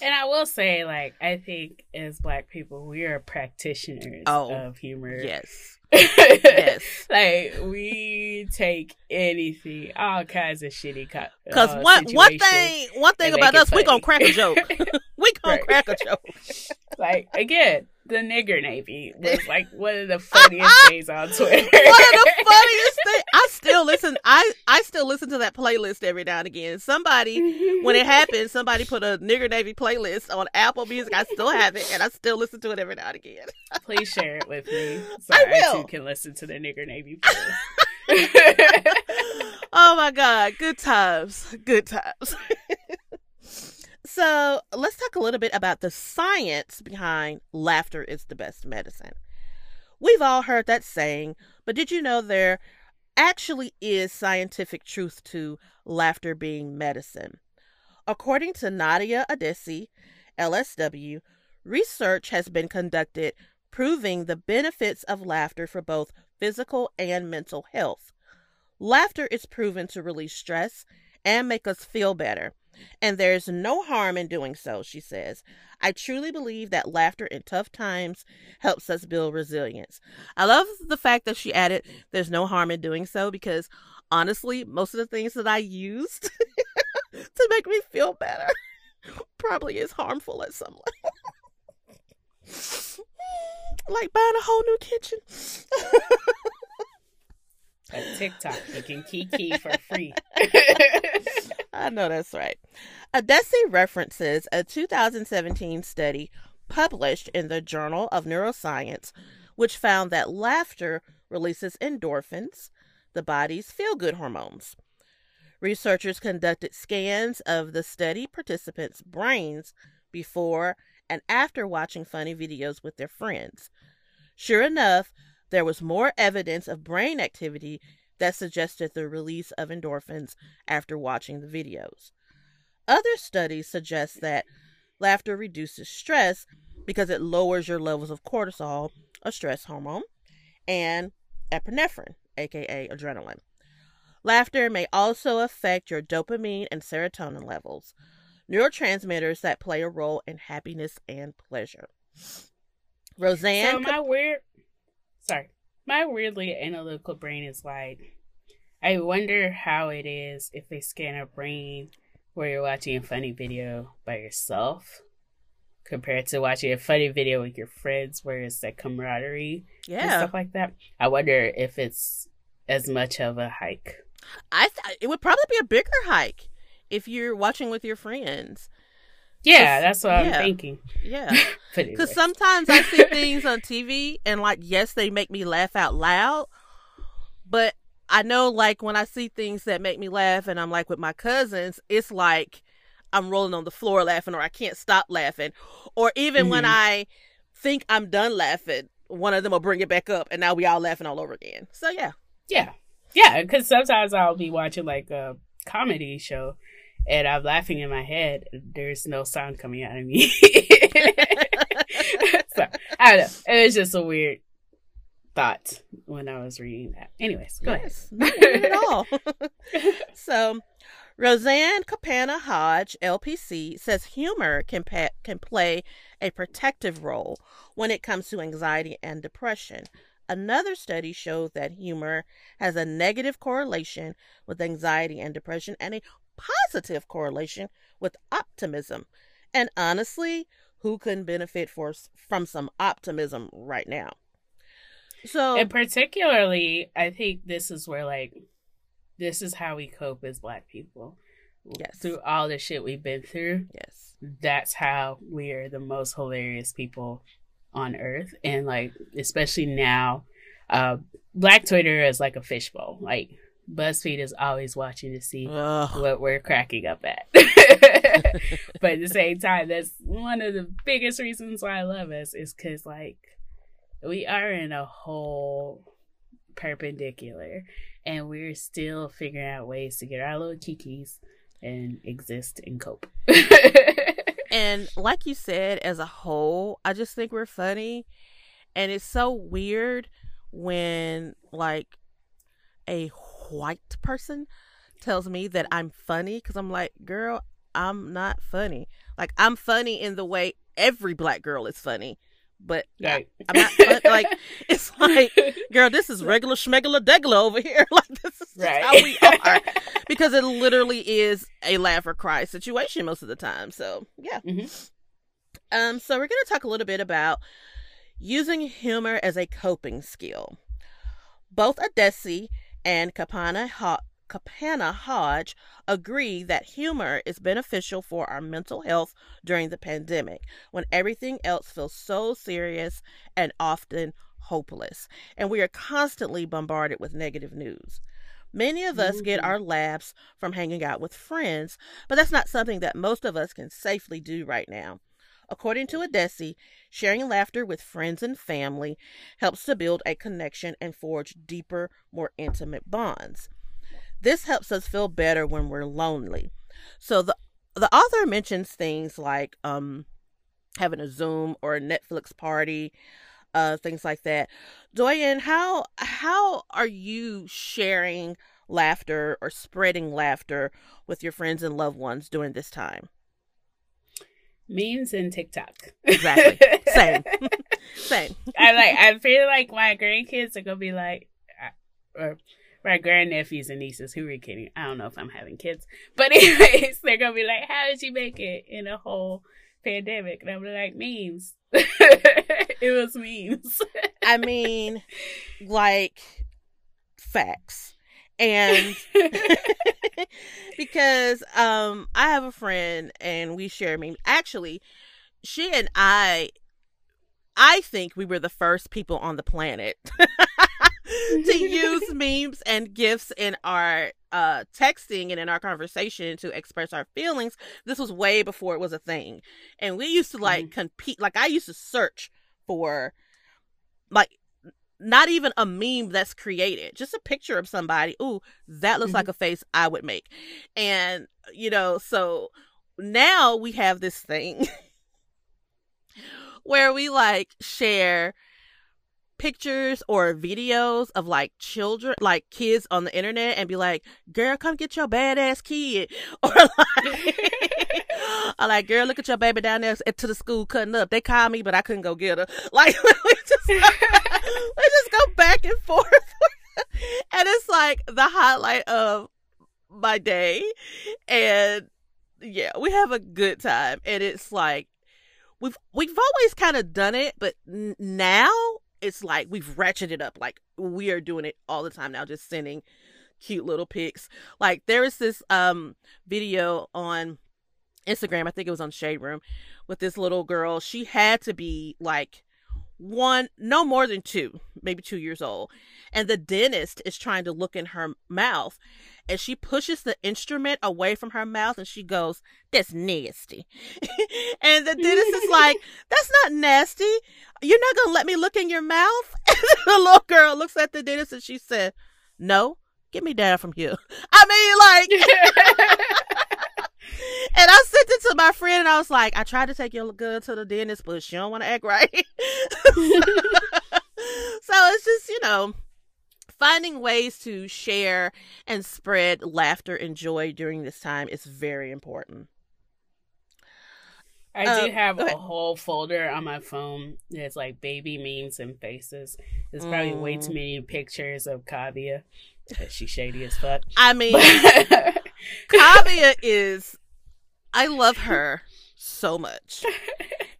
And I will say, like, I think as black people, we are practitioners Oh, of humor. yes. yes. Like, we take anything, all kinds of shitty co- Because uh, one one thing one thing about us, we gonna crack a joke. gonna Right. crack a joke. like, again, the nigger navy was like one of the funniest things on Twitter. one of the funniest things. I still listen. I I still listen to that playlist every now and again. Somebody when it happened, somebody put a nigger navy playlist on Apple Music. I still have it, and I still listen to it every now and again. Please share it with me so I I, too can listen to the nigger navy oh my god, good times, good times. So let's talk a little bit about the science behind laughter is the best medicine. We've all heard that saying, but did you know there actually is scientific truth to laughter being medicine? According to Nadia Adesi, LSW, research has been conducted proving the benefits of laughter for both physical and mental health. Laughter is proven to release stress and make us feel better, and there's no harm in doing so, she says. I truly believe that laughter in tough times helps us build resilience. I love the fact that she added there's no harm in doing so because honestly, most of the things that I used to make me feel better probably is harmful at some level. like buying a whole new kitchen. On TikTok, you can kiki for free. I know that's right. Adesi references a 2017 study published in the Journal of Neuroscience, which found that laughter releases endorphins, the body's feel good hormones. Researchers conducted scans of the study participants' brains before and after watching funny videos with their friends. Sure enough, there was more evidence of brain activity that suggested the release of endorphins after watching the videos. Other studies suggest that laughter reduces stress because it lowers your levels of cortisol, a stress hormone, and epinephrine, aka adrenaline. Laughter may also affect your dopamine and serotonin levels, neurotransmitters that play a role in happiness and pleasure. Roseann, So my weird, sorry, my weirdly analytical brain is like, I wonder how it is if they scan a brain where you're watching a funny video by yourself compared to watching a funny video with your friends where it's that camaraderie and yeah, stuff like that. I wonder if it's as much of a hike. I th- it would probably be a bigger hike if you're watching with your friends. Yeah, that's what I'm thinking. Yeah. But anyway. Because sometimes I see things on TV and, like, yes, they make me laugh out loud. But I know, like, when I see things that make me laugh and I'm like with my cousins, it's like I'm rolling on the floor laughing or I can't stop laughing. Or even when Mhm. I think I'm done laughing, one of them will bring it back up and now we all laughing all over again. So, yeah. yeah, Yeah, because sometimes I'll be watching like a comedy show and I'm laughing in my head. There's no sound coming out of me. so I don't know. It was just a weird thought when I was reading that. Anyways, go yes, not at all. so, Roseann Capanna Hodge, LPC, says humor can can play a protective role when it comes to anxiety and depression. Another study showed that humor has a negative correlation with anxiety and depression and a positive correlation with optimism. And honestly, who couldn't benefit for, from some optimism right now? So, And particularly, I think this is where like this is how we cope as black people. Yes. Through all the shit we've been through, yes. that's how we are the most hilarious people on earth. And like especially now, uh Black Twitter is like a fishbowl. Like BuzzFeed is always watching to see Ugh. what we're cracking up at. but at the same time, that's one of the biggest reasons why I love us is because like we are in a whole perpendicular and we're still figuring out ways to get our little kikis and exist and cope. And like you said, as a whole, I just think we're funny. And it's so weird when like a white person tells me that I'm funny because I'm like, girl, I'm not funny. Like I'm funny in the way every black girl is funny. But I. I'm not fun- like it's like, girl, this is regular schmegula degula over here. Like this is right. how we are. Because it literally is a laugh or cry situation most of the time. So yeah. Mhm. Um, so we're gonna talk a little bit about using humor as a coping skill. Both Adesi and Capanna Ho- Capanna Hodge agree that humor is beneficial for our mental health during the pandemic when everything else feels so serious and often hopeless, and we are constantly bombarded with negative news. Many of us get Mhm. our laughs from hanging out with friends, but that's not something that most of us can safely do right now. According to Adesi, sharing laughter with friends and family helps to build a connection and forge deeper, more intimate bonds. This helps us feel better when we're lonely. So the the author mentions things like um having a Zoom or a Netflix party, uh things like that. Doyen, how how are you sharing laughter or spreading laughter with your friends and loved ones during this time? Memes and TikTok. Exactly. Same. Same. I like. I feel like my grandkids are gonna be like, uh, or my grandnephews and nieces. Who are you kidding? I don't know if I'm having kids, but anyways, they're gonna be like, "How did you make it in a whole pandemic?" And I'm like, "Memes. it was memes." I mean, like facts. And because um I have a friend and we share memes. Actually, she and I I think we were the first people on the planet to use memes and gifs in our uh texting and in our conversation to express our feelings. This was way before it was a thing. And we used to like compete like I used to search for like not even a meme that's created, just a picture of somebody. Ooh, that looks Mhm. like a face I would make. And, you know, so now we have this thing where we like share pictures or videos of like children, like kids on the internet and be like, girl, come get your badass kid. Or like, or like, girl, look at your baby down there to the school cutting up. They called me, but I couldn't go get her. Like, we just, we just go back and forth. and it's like the highlight of my day. And yeah, we have a good time. And it's like, we've, we've always kind of done it, but now it's like we've ratcheted up. Like we are doing it all the time now, just sending cute little pics. Like there is this um video on Instagram, I think it was on Shade Room, with this little girl. She had to be like one, no more than two, maybe two years old. And the dentist is trying to look in her mouth. And she pushes the instrument away from her mouth and she goes, That's nasty. and the dentist is like, That's not nasty. You're not going to let me look in your mouth? the little girl looks at the dentist and she said, No, get me down from here. I mean, like, and I sent it to my friend, and I was like, I tried to take your girl to the dentist, but she don't want to act right. so it's just, you know, finding ways to share and spread laughter and joy during this time is very important. I do Um, have a whole folder on my phone that's like baby memes and faces. There's probably way Mm. too many pictures of Kavia. She's shady as fuck. I mean, Kavia is, I love her so much.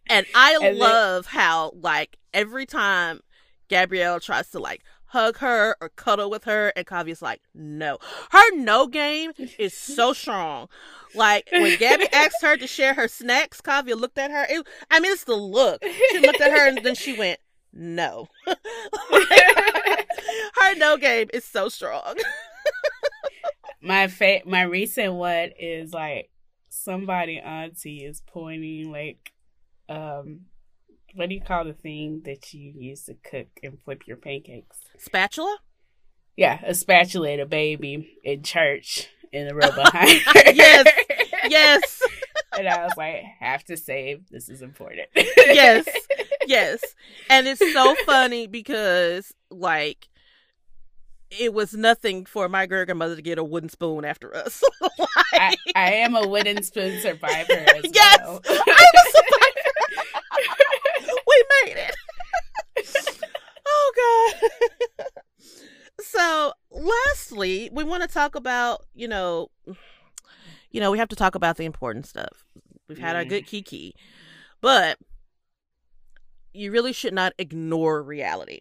And I And then- love how, like, every time Gabrielle tries to, like, hug her or cuddle with her, and Kavia's like, no. Her no game is so strong. Like, when Gabby asked her to share her snacks, Kavia looked at her. It, I mean, it's the look. She looked at her and then she went, no. her no game is so strong. my fa- my recent one is like somebody auntie is pointing like um what do you call the thing that you use to cook and flip your pancakes? Spatula? Yeah, a spatula at a baby in church in the row behind. Yes. Yes. and I was like, have to save. This is important. yes yes and it's so funny because like it was nothing for my great grandmother to get a wooden spoon after us I, I am a wooden spoon survivor as Yes. well. I survivor. we made it oh god so lastly we want to talk about you know you know we have to talk about the important stuff we've had our Mm. good kiki but you really should not ignore reality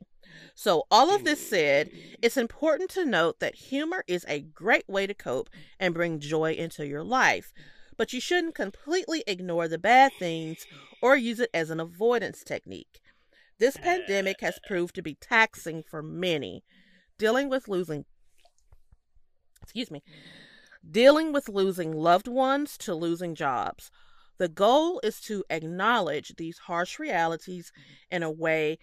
so all of this mm. said it's important to note that humor is a great way to cope and bring joy into your life but you shouldn't completely ignore the bad things or use it as an avoidance technique. This pandemic has proved to be taxing for many. Dealing with losing excuse me, dealing with losing loved ones to losing jobs. The goal is to acknowledge these harsh realities in a way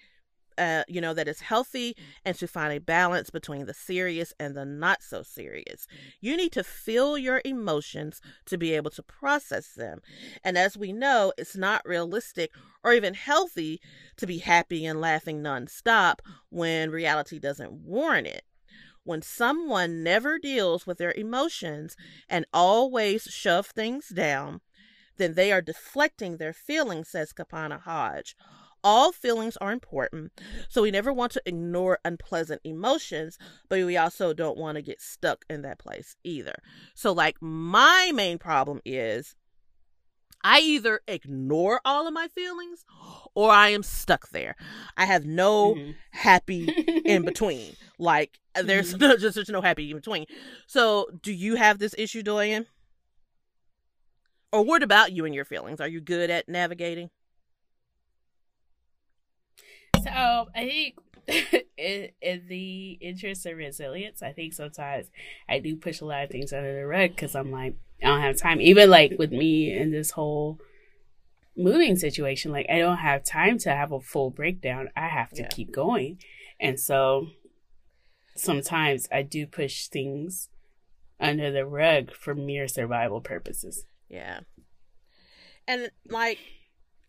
uh, you know that is healthy and to find a balance between the serious and the not so serious. You need to feel your emotions to be able to process them. And as we know, it's not realistic or even healthy to be happy and laughing nonstop when reality doesn't warrant it. When someone never deals with their emotions and always shove things down, then they are deflecting their feelings, says Capanna Hodge. All feelings are important, so we never want to ignore unpleasant emotions, but we also don't want to get stuck in that place either. So, like, my main problem is I either ignore all of my feelings or I am stuck there. I have no Mhm. happy in between. Like, there's no, just there's no happy in between. So, do you have this issue, Doyen? Or what about you and your feelings? Are you good at navigating? So I think in, in the interest of resilience, I think sometimes I do push a lot of things under the rug because I'm like, I don't have time. Even like with me in this whole moving situation, like I don't have time to have a full breakdown. I have to Yeah. keep going. And so sometimes I do push things under the rug for mere survival purposes. Yeah. And like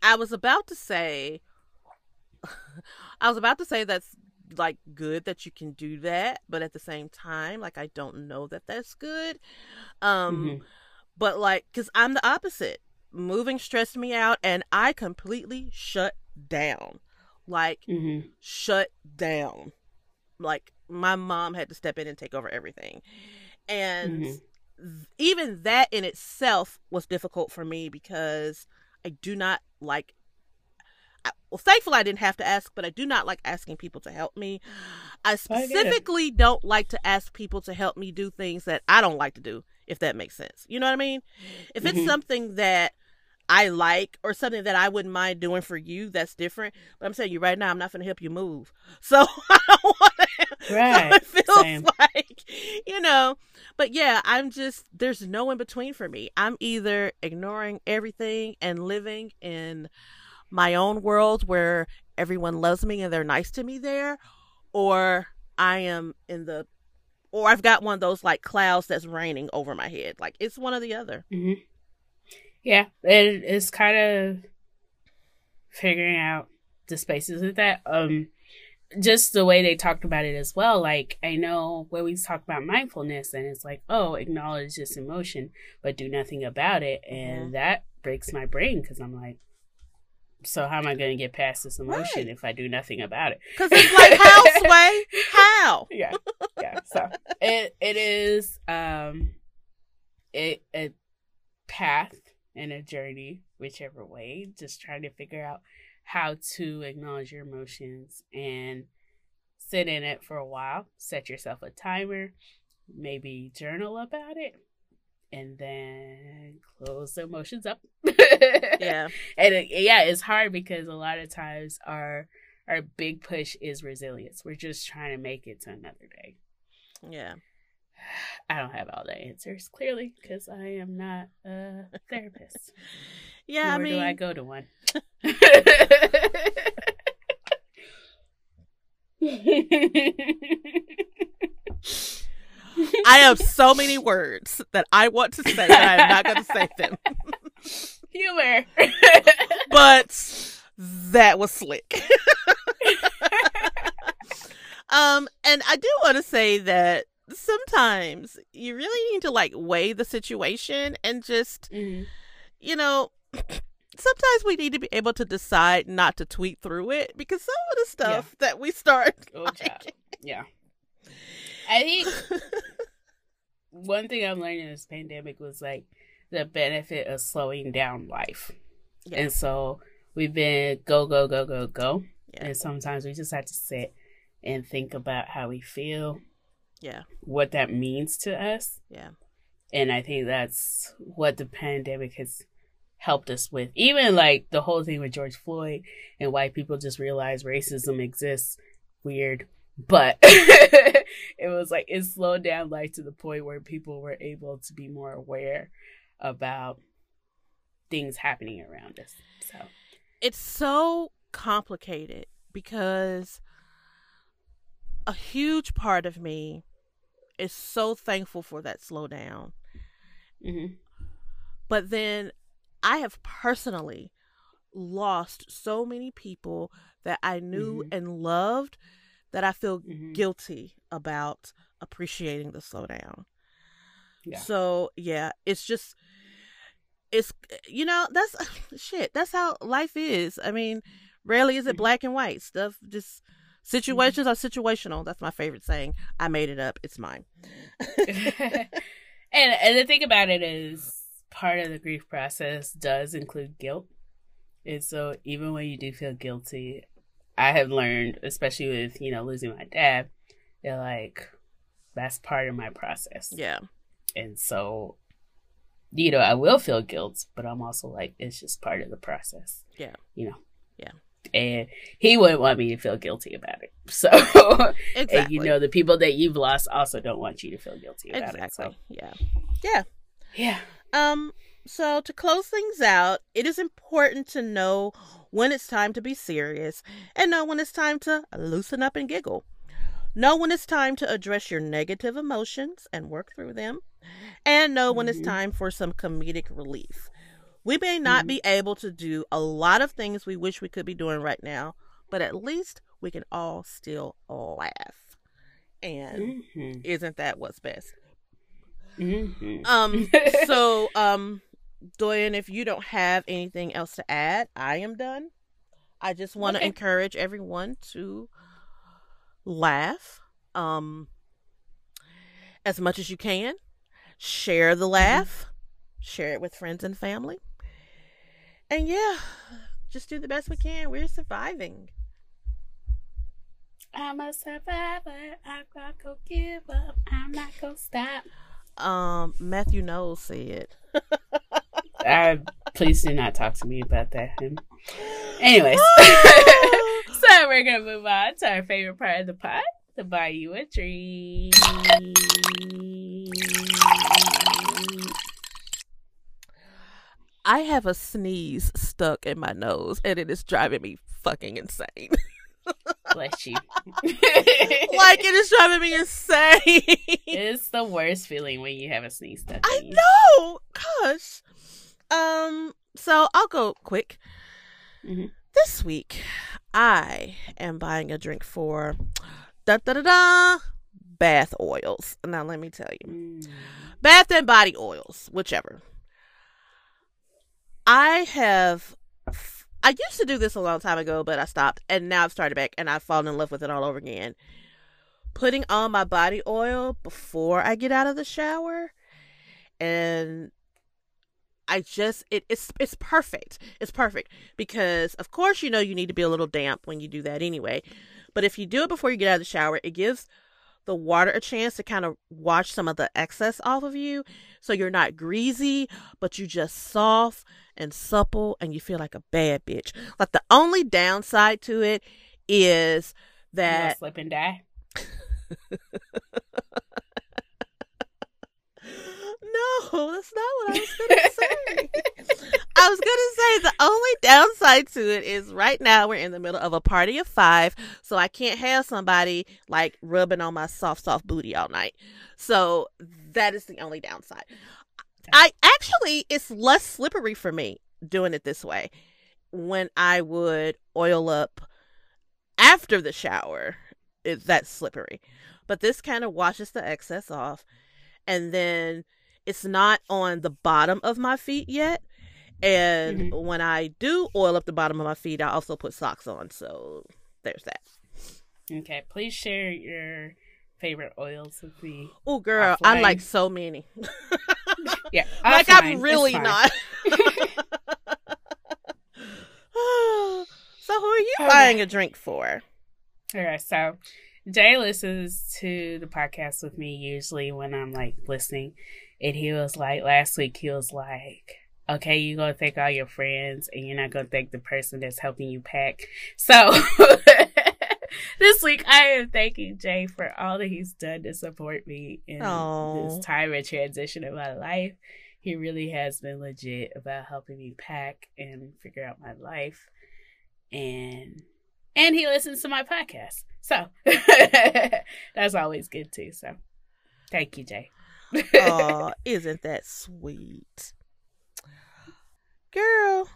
I was about to say I was about to say that's like good that you can do that, but at the same time like I don't know that that's good. Um Mhm. but like cuz I'm the opposite. Moving stressed me out and I completely shut down. Like Mhm. shut down. Like my mom had to step in and take over everything. And Mhm. th- even that in itself was difficult for me because I do not like well thankfully I didn't have to ask, but I do not like asking people to help me. I specifically don't like to ask people to help me do things that I don't like to do, if that makes sense. You know what I mean? If it's Mhm. something that I like or something that I wouldn't mind doing for you, that's different. But I'm telling you right now, I'm not going to help you move. So I don't want to. Right. So it feels Same. like, you know, but yeah, I'm just, there's no in between for me. I'm either ignoring everything and living in my own world where everyone loves me and they're nice to me there, or I am in the or I've got one of those like clouds that's raining over my head. Like it's one or the other. hmm Yeah, it, it's kind of figuring out the spaces of that. Um, just the way they talked about it as well. Like I know when we talk about mindfulness, and it's like, oh, acknowledge this emotion, but do nothing about it, and Mhm. that breaks my brain because I'm like, so how am I going to get past this emotion Right. if I do nothing about it? Because it's like how sway how. yeah yeah so it it is um it a path and a journey whichever way just trying to figure out how to acknowledge your emotions and sit in it for a while set yourself a timer maybe journal about it and then close the emotions up Yeah. and it, yeah it's hard because a lot of times our our big push is resilience we're just trying to make it to another day Yeah. i don't have all the answers clearly because i am not a therapist Yeah. I nor mean, do i go to one I have so many words that I want to say, but I am not going to say them. Humor But that was slick. um, and I do want to say that sometimes you really need to like weigh the situation and just, Mhm. you know, sometimes we need to be able to decide not to tweet through it because some of the stuff that we start Oh, like, yeah i think one thing i'm learning in this pandemic was like the benefit of slowing down life Yeah. and so we've been go go go go go Yeah. and sometimes we just have to sit and think about how we feel Yeah. what that means to us Yeah. and i think that's what the pandemic has helped us with even like the whole thing with george floyd and white people just realize racism exists weird but it was like it slowed down life to the point where people were able to be more aware about things happening around us so it's so complicated because a huge part of me is so thankful for that slowdown. hmm But then I have personally lost so many people that I knew Mhm. and loved that I feel Mhm. guilty about appreciating the slowdown. Yeah. So, yeah, it's just it's you know, that's shit. That's how life is. I mean, rarely is it Mhm. black and white. Stuff just situations are situational. That's my favorite saying. I made it up. It's mine. and and the thing about it is part of the grief process does include guilt and so even when you do feel guilty i have learned especially with you know losing my dad that like that's part of my process yeah. and so you know i will feel guilt but i'm also like it's just part of the process Yeah. you know Yeah. and he wouldn't want me to feel guilty about it so Exactly. and you know the people that you've lost also don't want you to feel guilty about exactly. it so Yeah. Yeah. yeah Um, so to close things out, it is important to know when it's time to be serious and know when it's time to loosen up and giggle. Know when it's time to address your negative emotions and work through them, and know when it's Mhm. time for some comedic relief. We may not be able to do a lot of things we wish we could be doing right now, but at least we can all still laugh. And Mhm. isn't that what's best? Mhm. Um, so, um, Doyen, if you don't have anything else to add, I am done. I just want to Okay. encourage everyone to laugh, um, as much as you can. Share the laugh, share it with friends and family, and yeah, just do the best we can. We're surviving. I'm a survivor. I'm not gonna give up. I'm not gonna stop. Um, Matthew Knowles said. Uh, please do not talk to me about that. Him. Anyways, so we're gonna move on to our favorite part of the pot: to buy you a dream. I have a sneeze stuck in my nose and it is driving me fucking insane. Bless you. like it is driving me insane. it's the worst feeling when you have a sneeze stuck I know. Gosh. Um. So I'll go quick. Mhm. This week, I am buying a drink for da da da da bath oils. Now let me tell you, Mm. bath and body oils, whichever. I have. I used to do this a long time ago, but I stopped, and now I've started back, and I've fallen in love with it all over again. Putting on my body oil before I get out of the shower, and I just it, it's it's perfect. It's perfect because of course you know you need to be a little damp when you do that anyway. But if you do it before you get out of the shower, it gives the water a chance to kind of wash some of the excess off of you so you're not greasy, but you just soft and supple and you feel like a bad bitch. Like the only downside to it is that slip and die. No, that's not what I was to say. I was to say the only downside to it is right now we're in the middle of a party of five, so I can't have somebody like rubbing on my soft, soft booty all night. So that is the only downside. I actually, it's less slippery for me doing it this way. When I would oil up after the shower, it's that slippery. But this kind of washes the excess off and then it's not on the bottom of my feet yet. And mm-hmm. when I do oil up the bottom of my feet, I also put socks on. So there's that. Okay, please share your favorite oils with me. Oh, girl, I like so many. Yeah, like offline, I'm really not. so who are you Okay. buying a drink for? Okay, so Jay listens to the podcast with me usually when I'm like listening. And he was like, last week, he was like, okay, you're going to thank all your friends and you're not going to thank the person that's helping you pack. So this week, I am thanking Jay for all that he's done to support me in Aw. this time of transition in my life. He really has been legit about helping me pack and figure out my life. And and he listens to my podcast. So that's always good too. So thank you, Jay. Oh, isn't that sweet? Girl,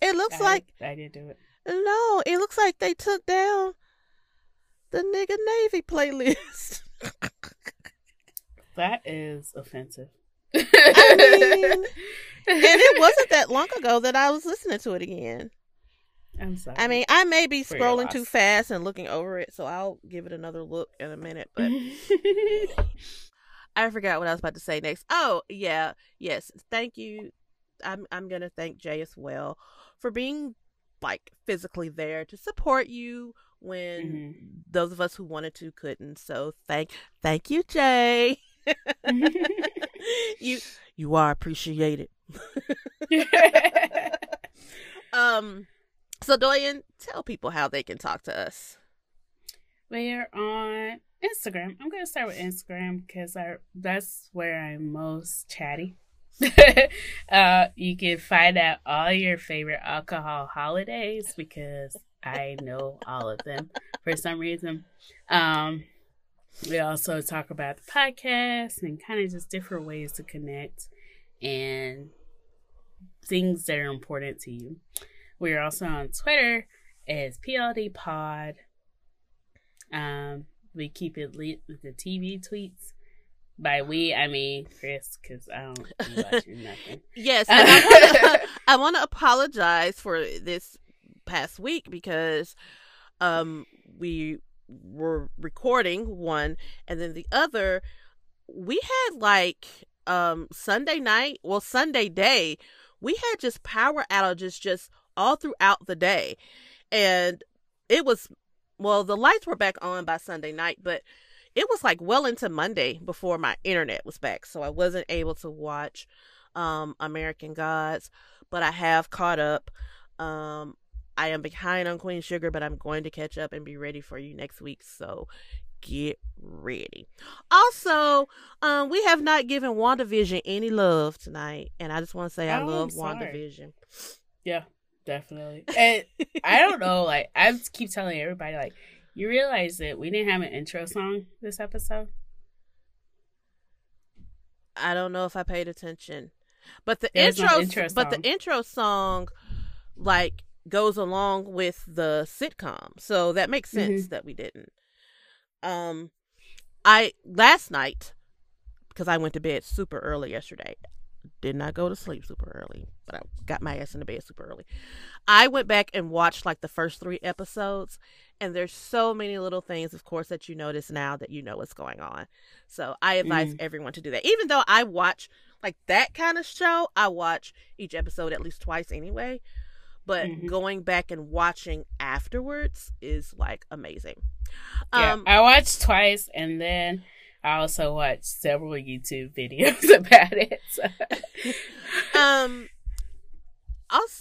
it looks I, like I didn't do it. No, it looks like they took down the nigga Navy playlist. That is offensive. I mean, and it wasn't that long ago that I was listening to it again. I'm sorry. I mean, I may be scrolling too fast and looking over it, so I'll give it another look in a minute. But I forgot what I was about to say next. Oh, yeah, yes. Thank you. I'm I'm gonna thank Jay as well for being like physically there to support you when Mhm. those of us who wanted to couldn't. So thank thank you, Jay. you you are appreciated. Um so Doyen, tell people how they can talk to us. We're on Instagram. I'm gonna start with Instagram because I that's where I'm most chatty. uh, you can find out all your favorite alcohol holidays because I know all of them for some reason. Um, we also talk about the podcast and kind of just different ways to connect and things that are important to you. We're also on Twitter as PLD Pod. Um, we keep it lit with the TV tweets. By we, I mean Chris, because I don't be watching nothing. Yes, I want to apologize for this past week because um we were recording one and then the other we had like um Sunday night, well Sunday day, we had just power outages just all throughout the day. And it was well, the lights were back on by Sunday night, but it was like well into Monday before my internet was back, so I wasn't able to watch um American Gods, but I have caught up. Um I am behind on Queen Sugar, but I'm going to catch up and be ready for you next week. So get ready. Also, um, we have not given WandaVision any love tonight, and I just want to say I Oh, love I'm. WandaVision. Yeah, definitely. And I don't know, like I keep telling everybody, like You realize that we didn't have an intro song this episode? I don't know if I paid attention, but the no intro, intro but the intro song, like goes along with the sitcom, so that makes sense Mm-hmm. that we didn't. Um, I last night because I went to bed super early yesterday. Did not go to sleep super early, but I got my ass into bed super early. I went back and watched like the first three episodes, and there's so many little things, of course, that you notice now that you know what's going on. So I advise everyone to do that. Even though I watch like that kind of show, I watch each episode at least twice anyway. But Mhm. going back and watching afterwards is like amazing. Yeah, Um, I watched twice, and then I also watched several YouTube videos about it. So. um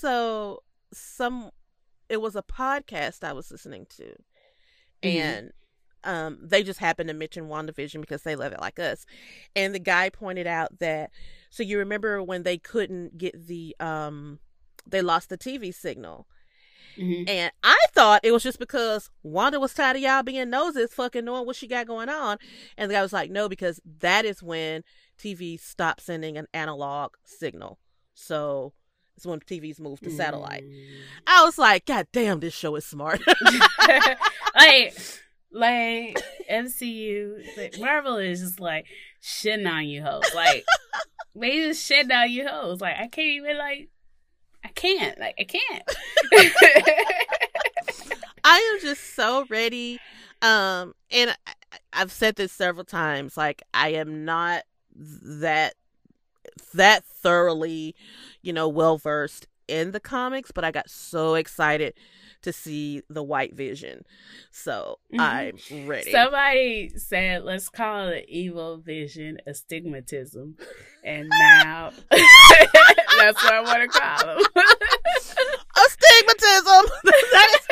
also some it was a podcast I was listening to Mhm. and um they just happened to mention WandaVision because they love it like us. And the guy pointed out that so you remember when they couldn't get the um they lost the TV signal. Mhm. And I thought it was just because Wanda was tired of y'all being noses, fucking knowing what she got going on. And the guy was like, no, because that is when TV stopped sending an analog signal. So it's when TVs moved to satellite. I was like, God damn, this show is smart. like, like MCU, like Marvel is just like shitting on you hoes. Like they just shitting on you hoes. Like I can't even like, I can't. Like I can't. I am just so ready. Um, and I- I've said this several times. Like, I am not that that thoroughly, you know, well versed in the comics, but I got so excited to see the White Vision. So Mhm. I'm ready. Somebody said, let's call the evil vision astigmatism. And now that's what I want to call them. Astigmatism. That is-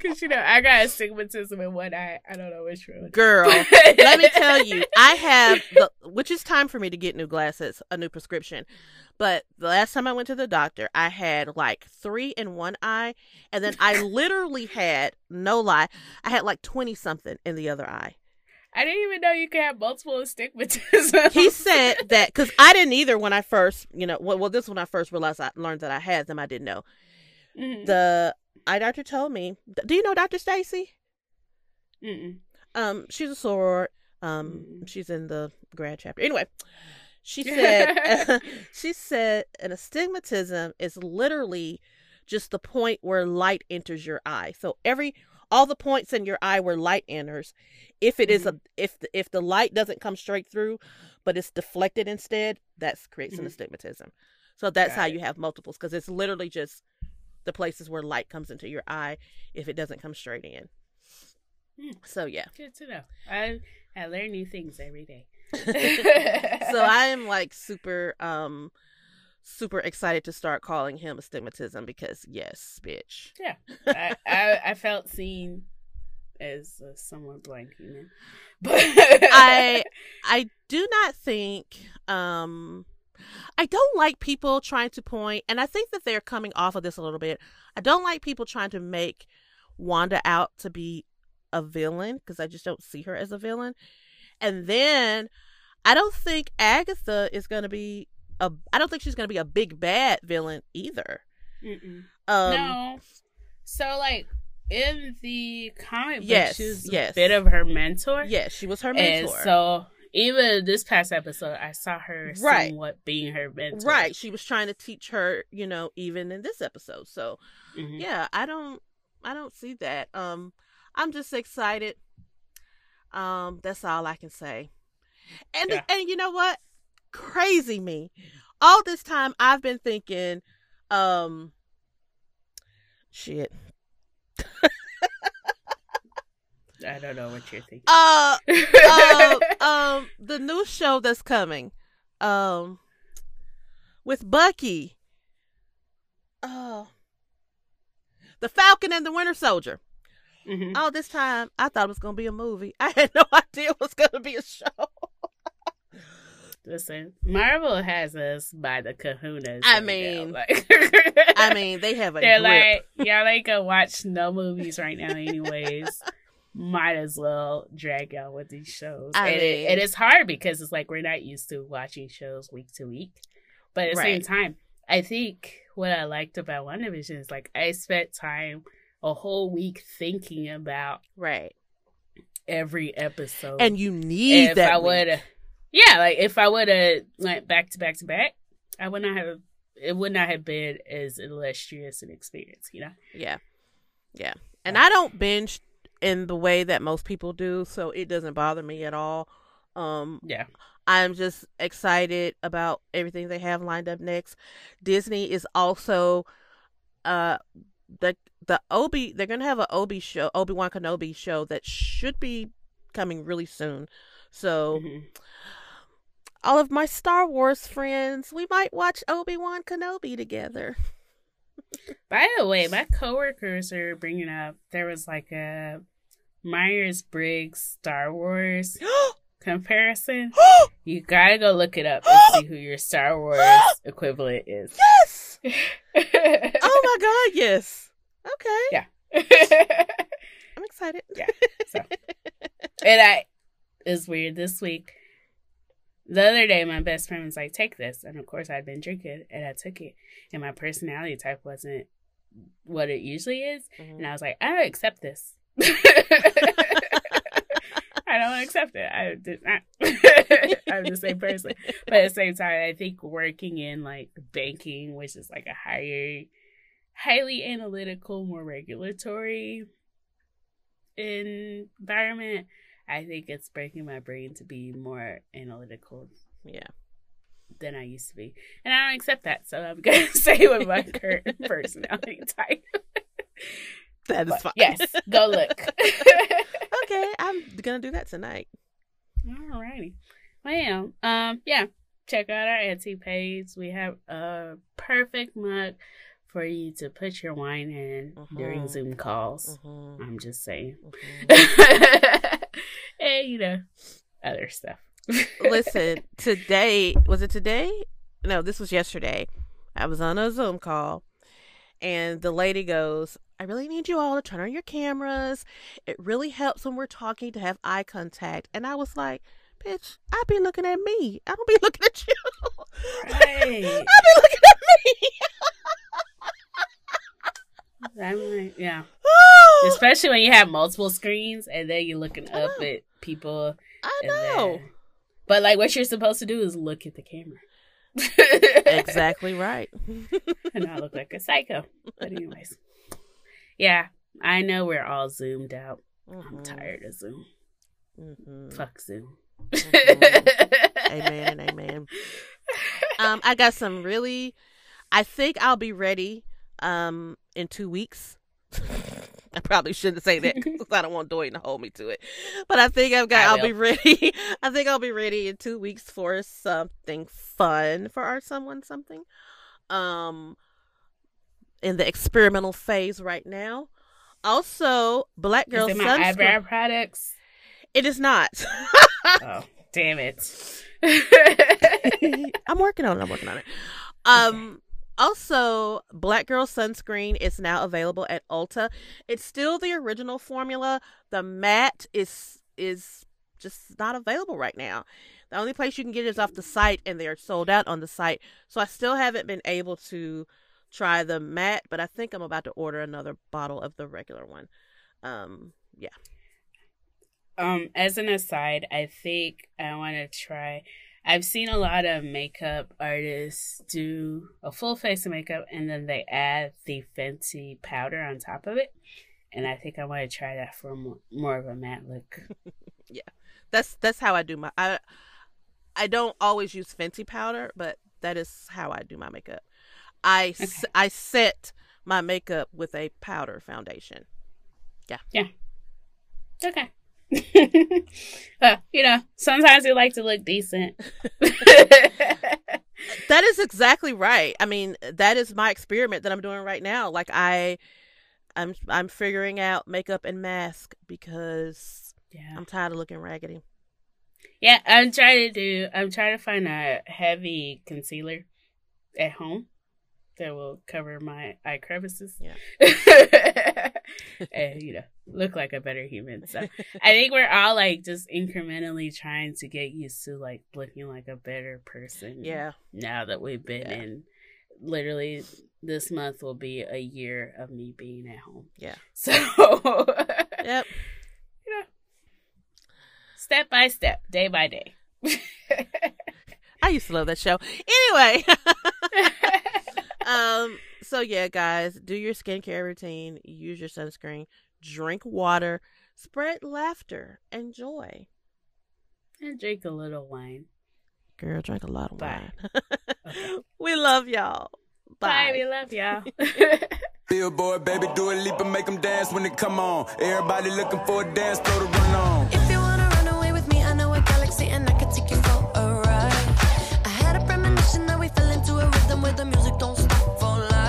Because, you know, I got astigmatism in one eye. I don't know which one. Girl, let me tell you, I have the which is time for me to get new glasses, a new prescription. But the last time I went to the doctor, I had like three in one eye, and then I literally had no lie, I had like twenty something in the other eye. I didn't even know you could have multiple astigmatism. He said that because I didn't either when I first, you know, well, well, this is when I first realized I learned that I had them. I didn't know. Mhm. The eye doctor told me. Do you know Doctor Stacy? Mm-mm. Um, she's a soror. Um, Mm. she's in the grad chapter. Anyway, she said she said an astigmatism is literally just the point where light enters your eye. So every all the points in your eye where light enters, if it is a if the, if the light doesn't come straight through, but it's deflected instead, that creates an Mhm. astigmatism. So that's Got how it. you have multiples because it's literally just the places where light comes into your eye if it doesn't come straight in. Hmm. So yeah. Good to know. I I learn new things every day. so I am like super um super excited to start calling him astigmatism because yes, bitch. Yeah, I, I I felt seen as a somewhat blind human, but I I do not think um I don't like people trying to point and I think that they're coming off of this a little bit. I don't like people trying to make Wanda out to be a villain because I just don't see her as a villain. And then I don't think Agatha is going to be a I don't think she's going to be a big bad villain either. Um no. So like in the comic book, Yes, she was yes. a bit of her mentor. Yes, she was her And mentor. so even this past episode, I saw her Right. somewhat being her mentor. right, she was trying to teach her, you know, even in this episode. So, Mhm. yeah, I don't I don't see that. Um I'm just excited. Um that's all I can say. And Yeah. and you know what? Crazy me. All this time I've been thinking um shit. I don't know what you're thinking. Uh uh, um the new show that's coming um with Bucky. Uh The Falcon and the Winter Soldier. Mhm. All this time I thought it was going to be a movie. I had no idea it was going to be a show. Listen, Marvel has us by the kahunas. I right mean- like, I mean, they have a they're grip. like, y'all ain't gonna watch no movies right now, anyways. Might as well drag out with these shows. I and, it, mean- and it's hard because it's like we're not used to watching shows week to week. But at the same time, I think what I liked about WandaVision is like I spent time a whole week thinking about Right. every episode. And you need if that. I would yeah, like if I would have went back to back to back, I would not have. It would not have been as illustrious an experience, you know. Yeah. Yeah. And I don't binge in the way that most people do, so it doesn't bother me at all. Um Yeah, I'm just excited about everything they have lined up next. Disney is also uh the the Obi they're gonna have an Obi show Obi Wan Kenobi show that should be coming really soon. So Mhm. all of my Star Wars friends, we might watch Obi Wan Kenobi together. By the way, my coworkers are bringing up there was like a Myers Briggs Star Wars comparison. You gotta go look it up and see who your Star Wars equivalent is. yes! Oh my god, yes. Okay. Yeah. I'm excited. Yeah, so. and I it's weird this week. The other day, my best friend was like, "Take this," and of course, I'd been drinking, and I took it, and my personality type wasn't what it usually is, Mhm. and I was like, "I don't accept this. I don't accept it. I did not. I'm the same person." But at the same time, I think working in like banking, which is like a higher, highly analytical, more regulatory environment, I think it's breaking my brain to be more analytical Yeah. than I used to be. And I don't accept that. So I'm going to stay with my current personality type. That is fine. yes, go look. okay, I'm gonna do that tonight. Alrighty. Well, um, yeah. Check out our Etsy page. We have a perfect mug for you to put your wine in during Mhm. Zoom calls. Mhm, I'm just saying. mhm. and you know, other stuff. Listen, today was it today? No, this was yesterday. I was on a Zoom call, and the lady goes, "I really need you all to turn on your cameras. It really helps when we're talking to have eye contact." And I was like, "Bitch, I be looking at me. I don't be looking at you. Right. I be looking at me." I'm like, yeah. Especially when you have multiple screens and then you're looking up at people. I know. then- But like what you're supposed to do is look at the camera. exactly right. and I look like a psycho. But anyways. Yeah. I know we're all zoomed out. I'm Mhm, tired of Zoom. mhm. Fuck Zoom. Amen and amen. Um, I got some really. I think I'll be ready. Um, in two weeks. I probably shouldn't say that because I don't want Dwayne to hold me to it. But I think I've got. I'll be ready. I think I'll be ready in two weeks for something fun for our someone something. Um, in the experimental phase right now. Also, Black Girl Is it my eyebrow sunscreen. products? It is not. Oh, damn it. I'm working on it. I'm working on it. Um. Also, Black Girl sunscreen is now available at Ulta. It's still the original formula. The matte is is just not available right now. The only place you can get it is off the site, and they are sold out on the site. So I still haven't been able to try the matte, but I think I'm about to order another bottle of the regular one. Um. Yeah. Um, as an aside, I think I want to try. I've seen a lot of makeup artists do a full face of makeup and then they add the Fenty powder on top of it. And I think I want to try that for more, more of a matte look. Yeah. That's that's how I do my I I don't always use Fenty powder, but that is how I do my makeup. I s- I set my makeup with a powder foundation. Yeah. Yeah. Okay. well, you know, sometimes you like to look decent. That is exactly right. I mean, that is my experiment that I'm doing right now. Like I I'm I'm figuring out makeup and mask because yeah. I'm tired of looking raggedy. Yeah, I'm trying to do. I'm trying to find a heavy concealer at home that will cover my eye crevices. Yeah. and you know, look like a better human. So I think we're all like just incrementally trying to get used to like looking like a better person. Yeah. Now that we've been Yeah. in literally this month will be a year of me being at home. Yeah. So Yep. step by step, day by day. I used to love that show. Anyway. Um so yeah guys do your skincare routine use your sunscreen drink water spread laughter and joy and drink a little wine. girl drink a lot of Bye. wine we love y'all Bye. bye, We love y'all. Billboard, baby, do a leap and make them dance when they come on. Everybody looking for a dance throw to run on. To a rhythm where the music don't stop for life.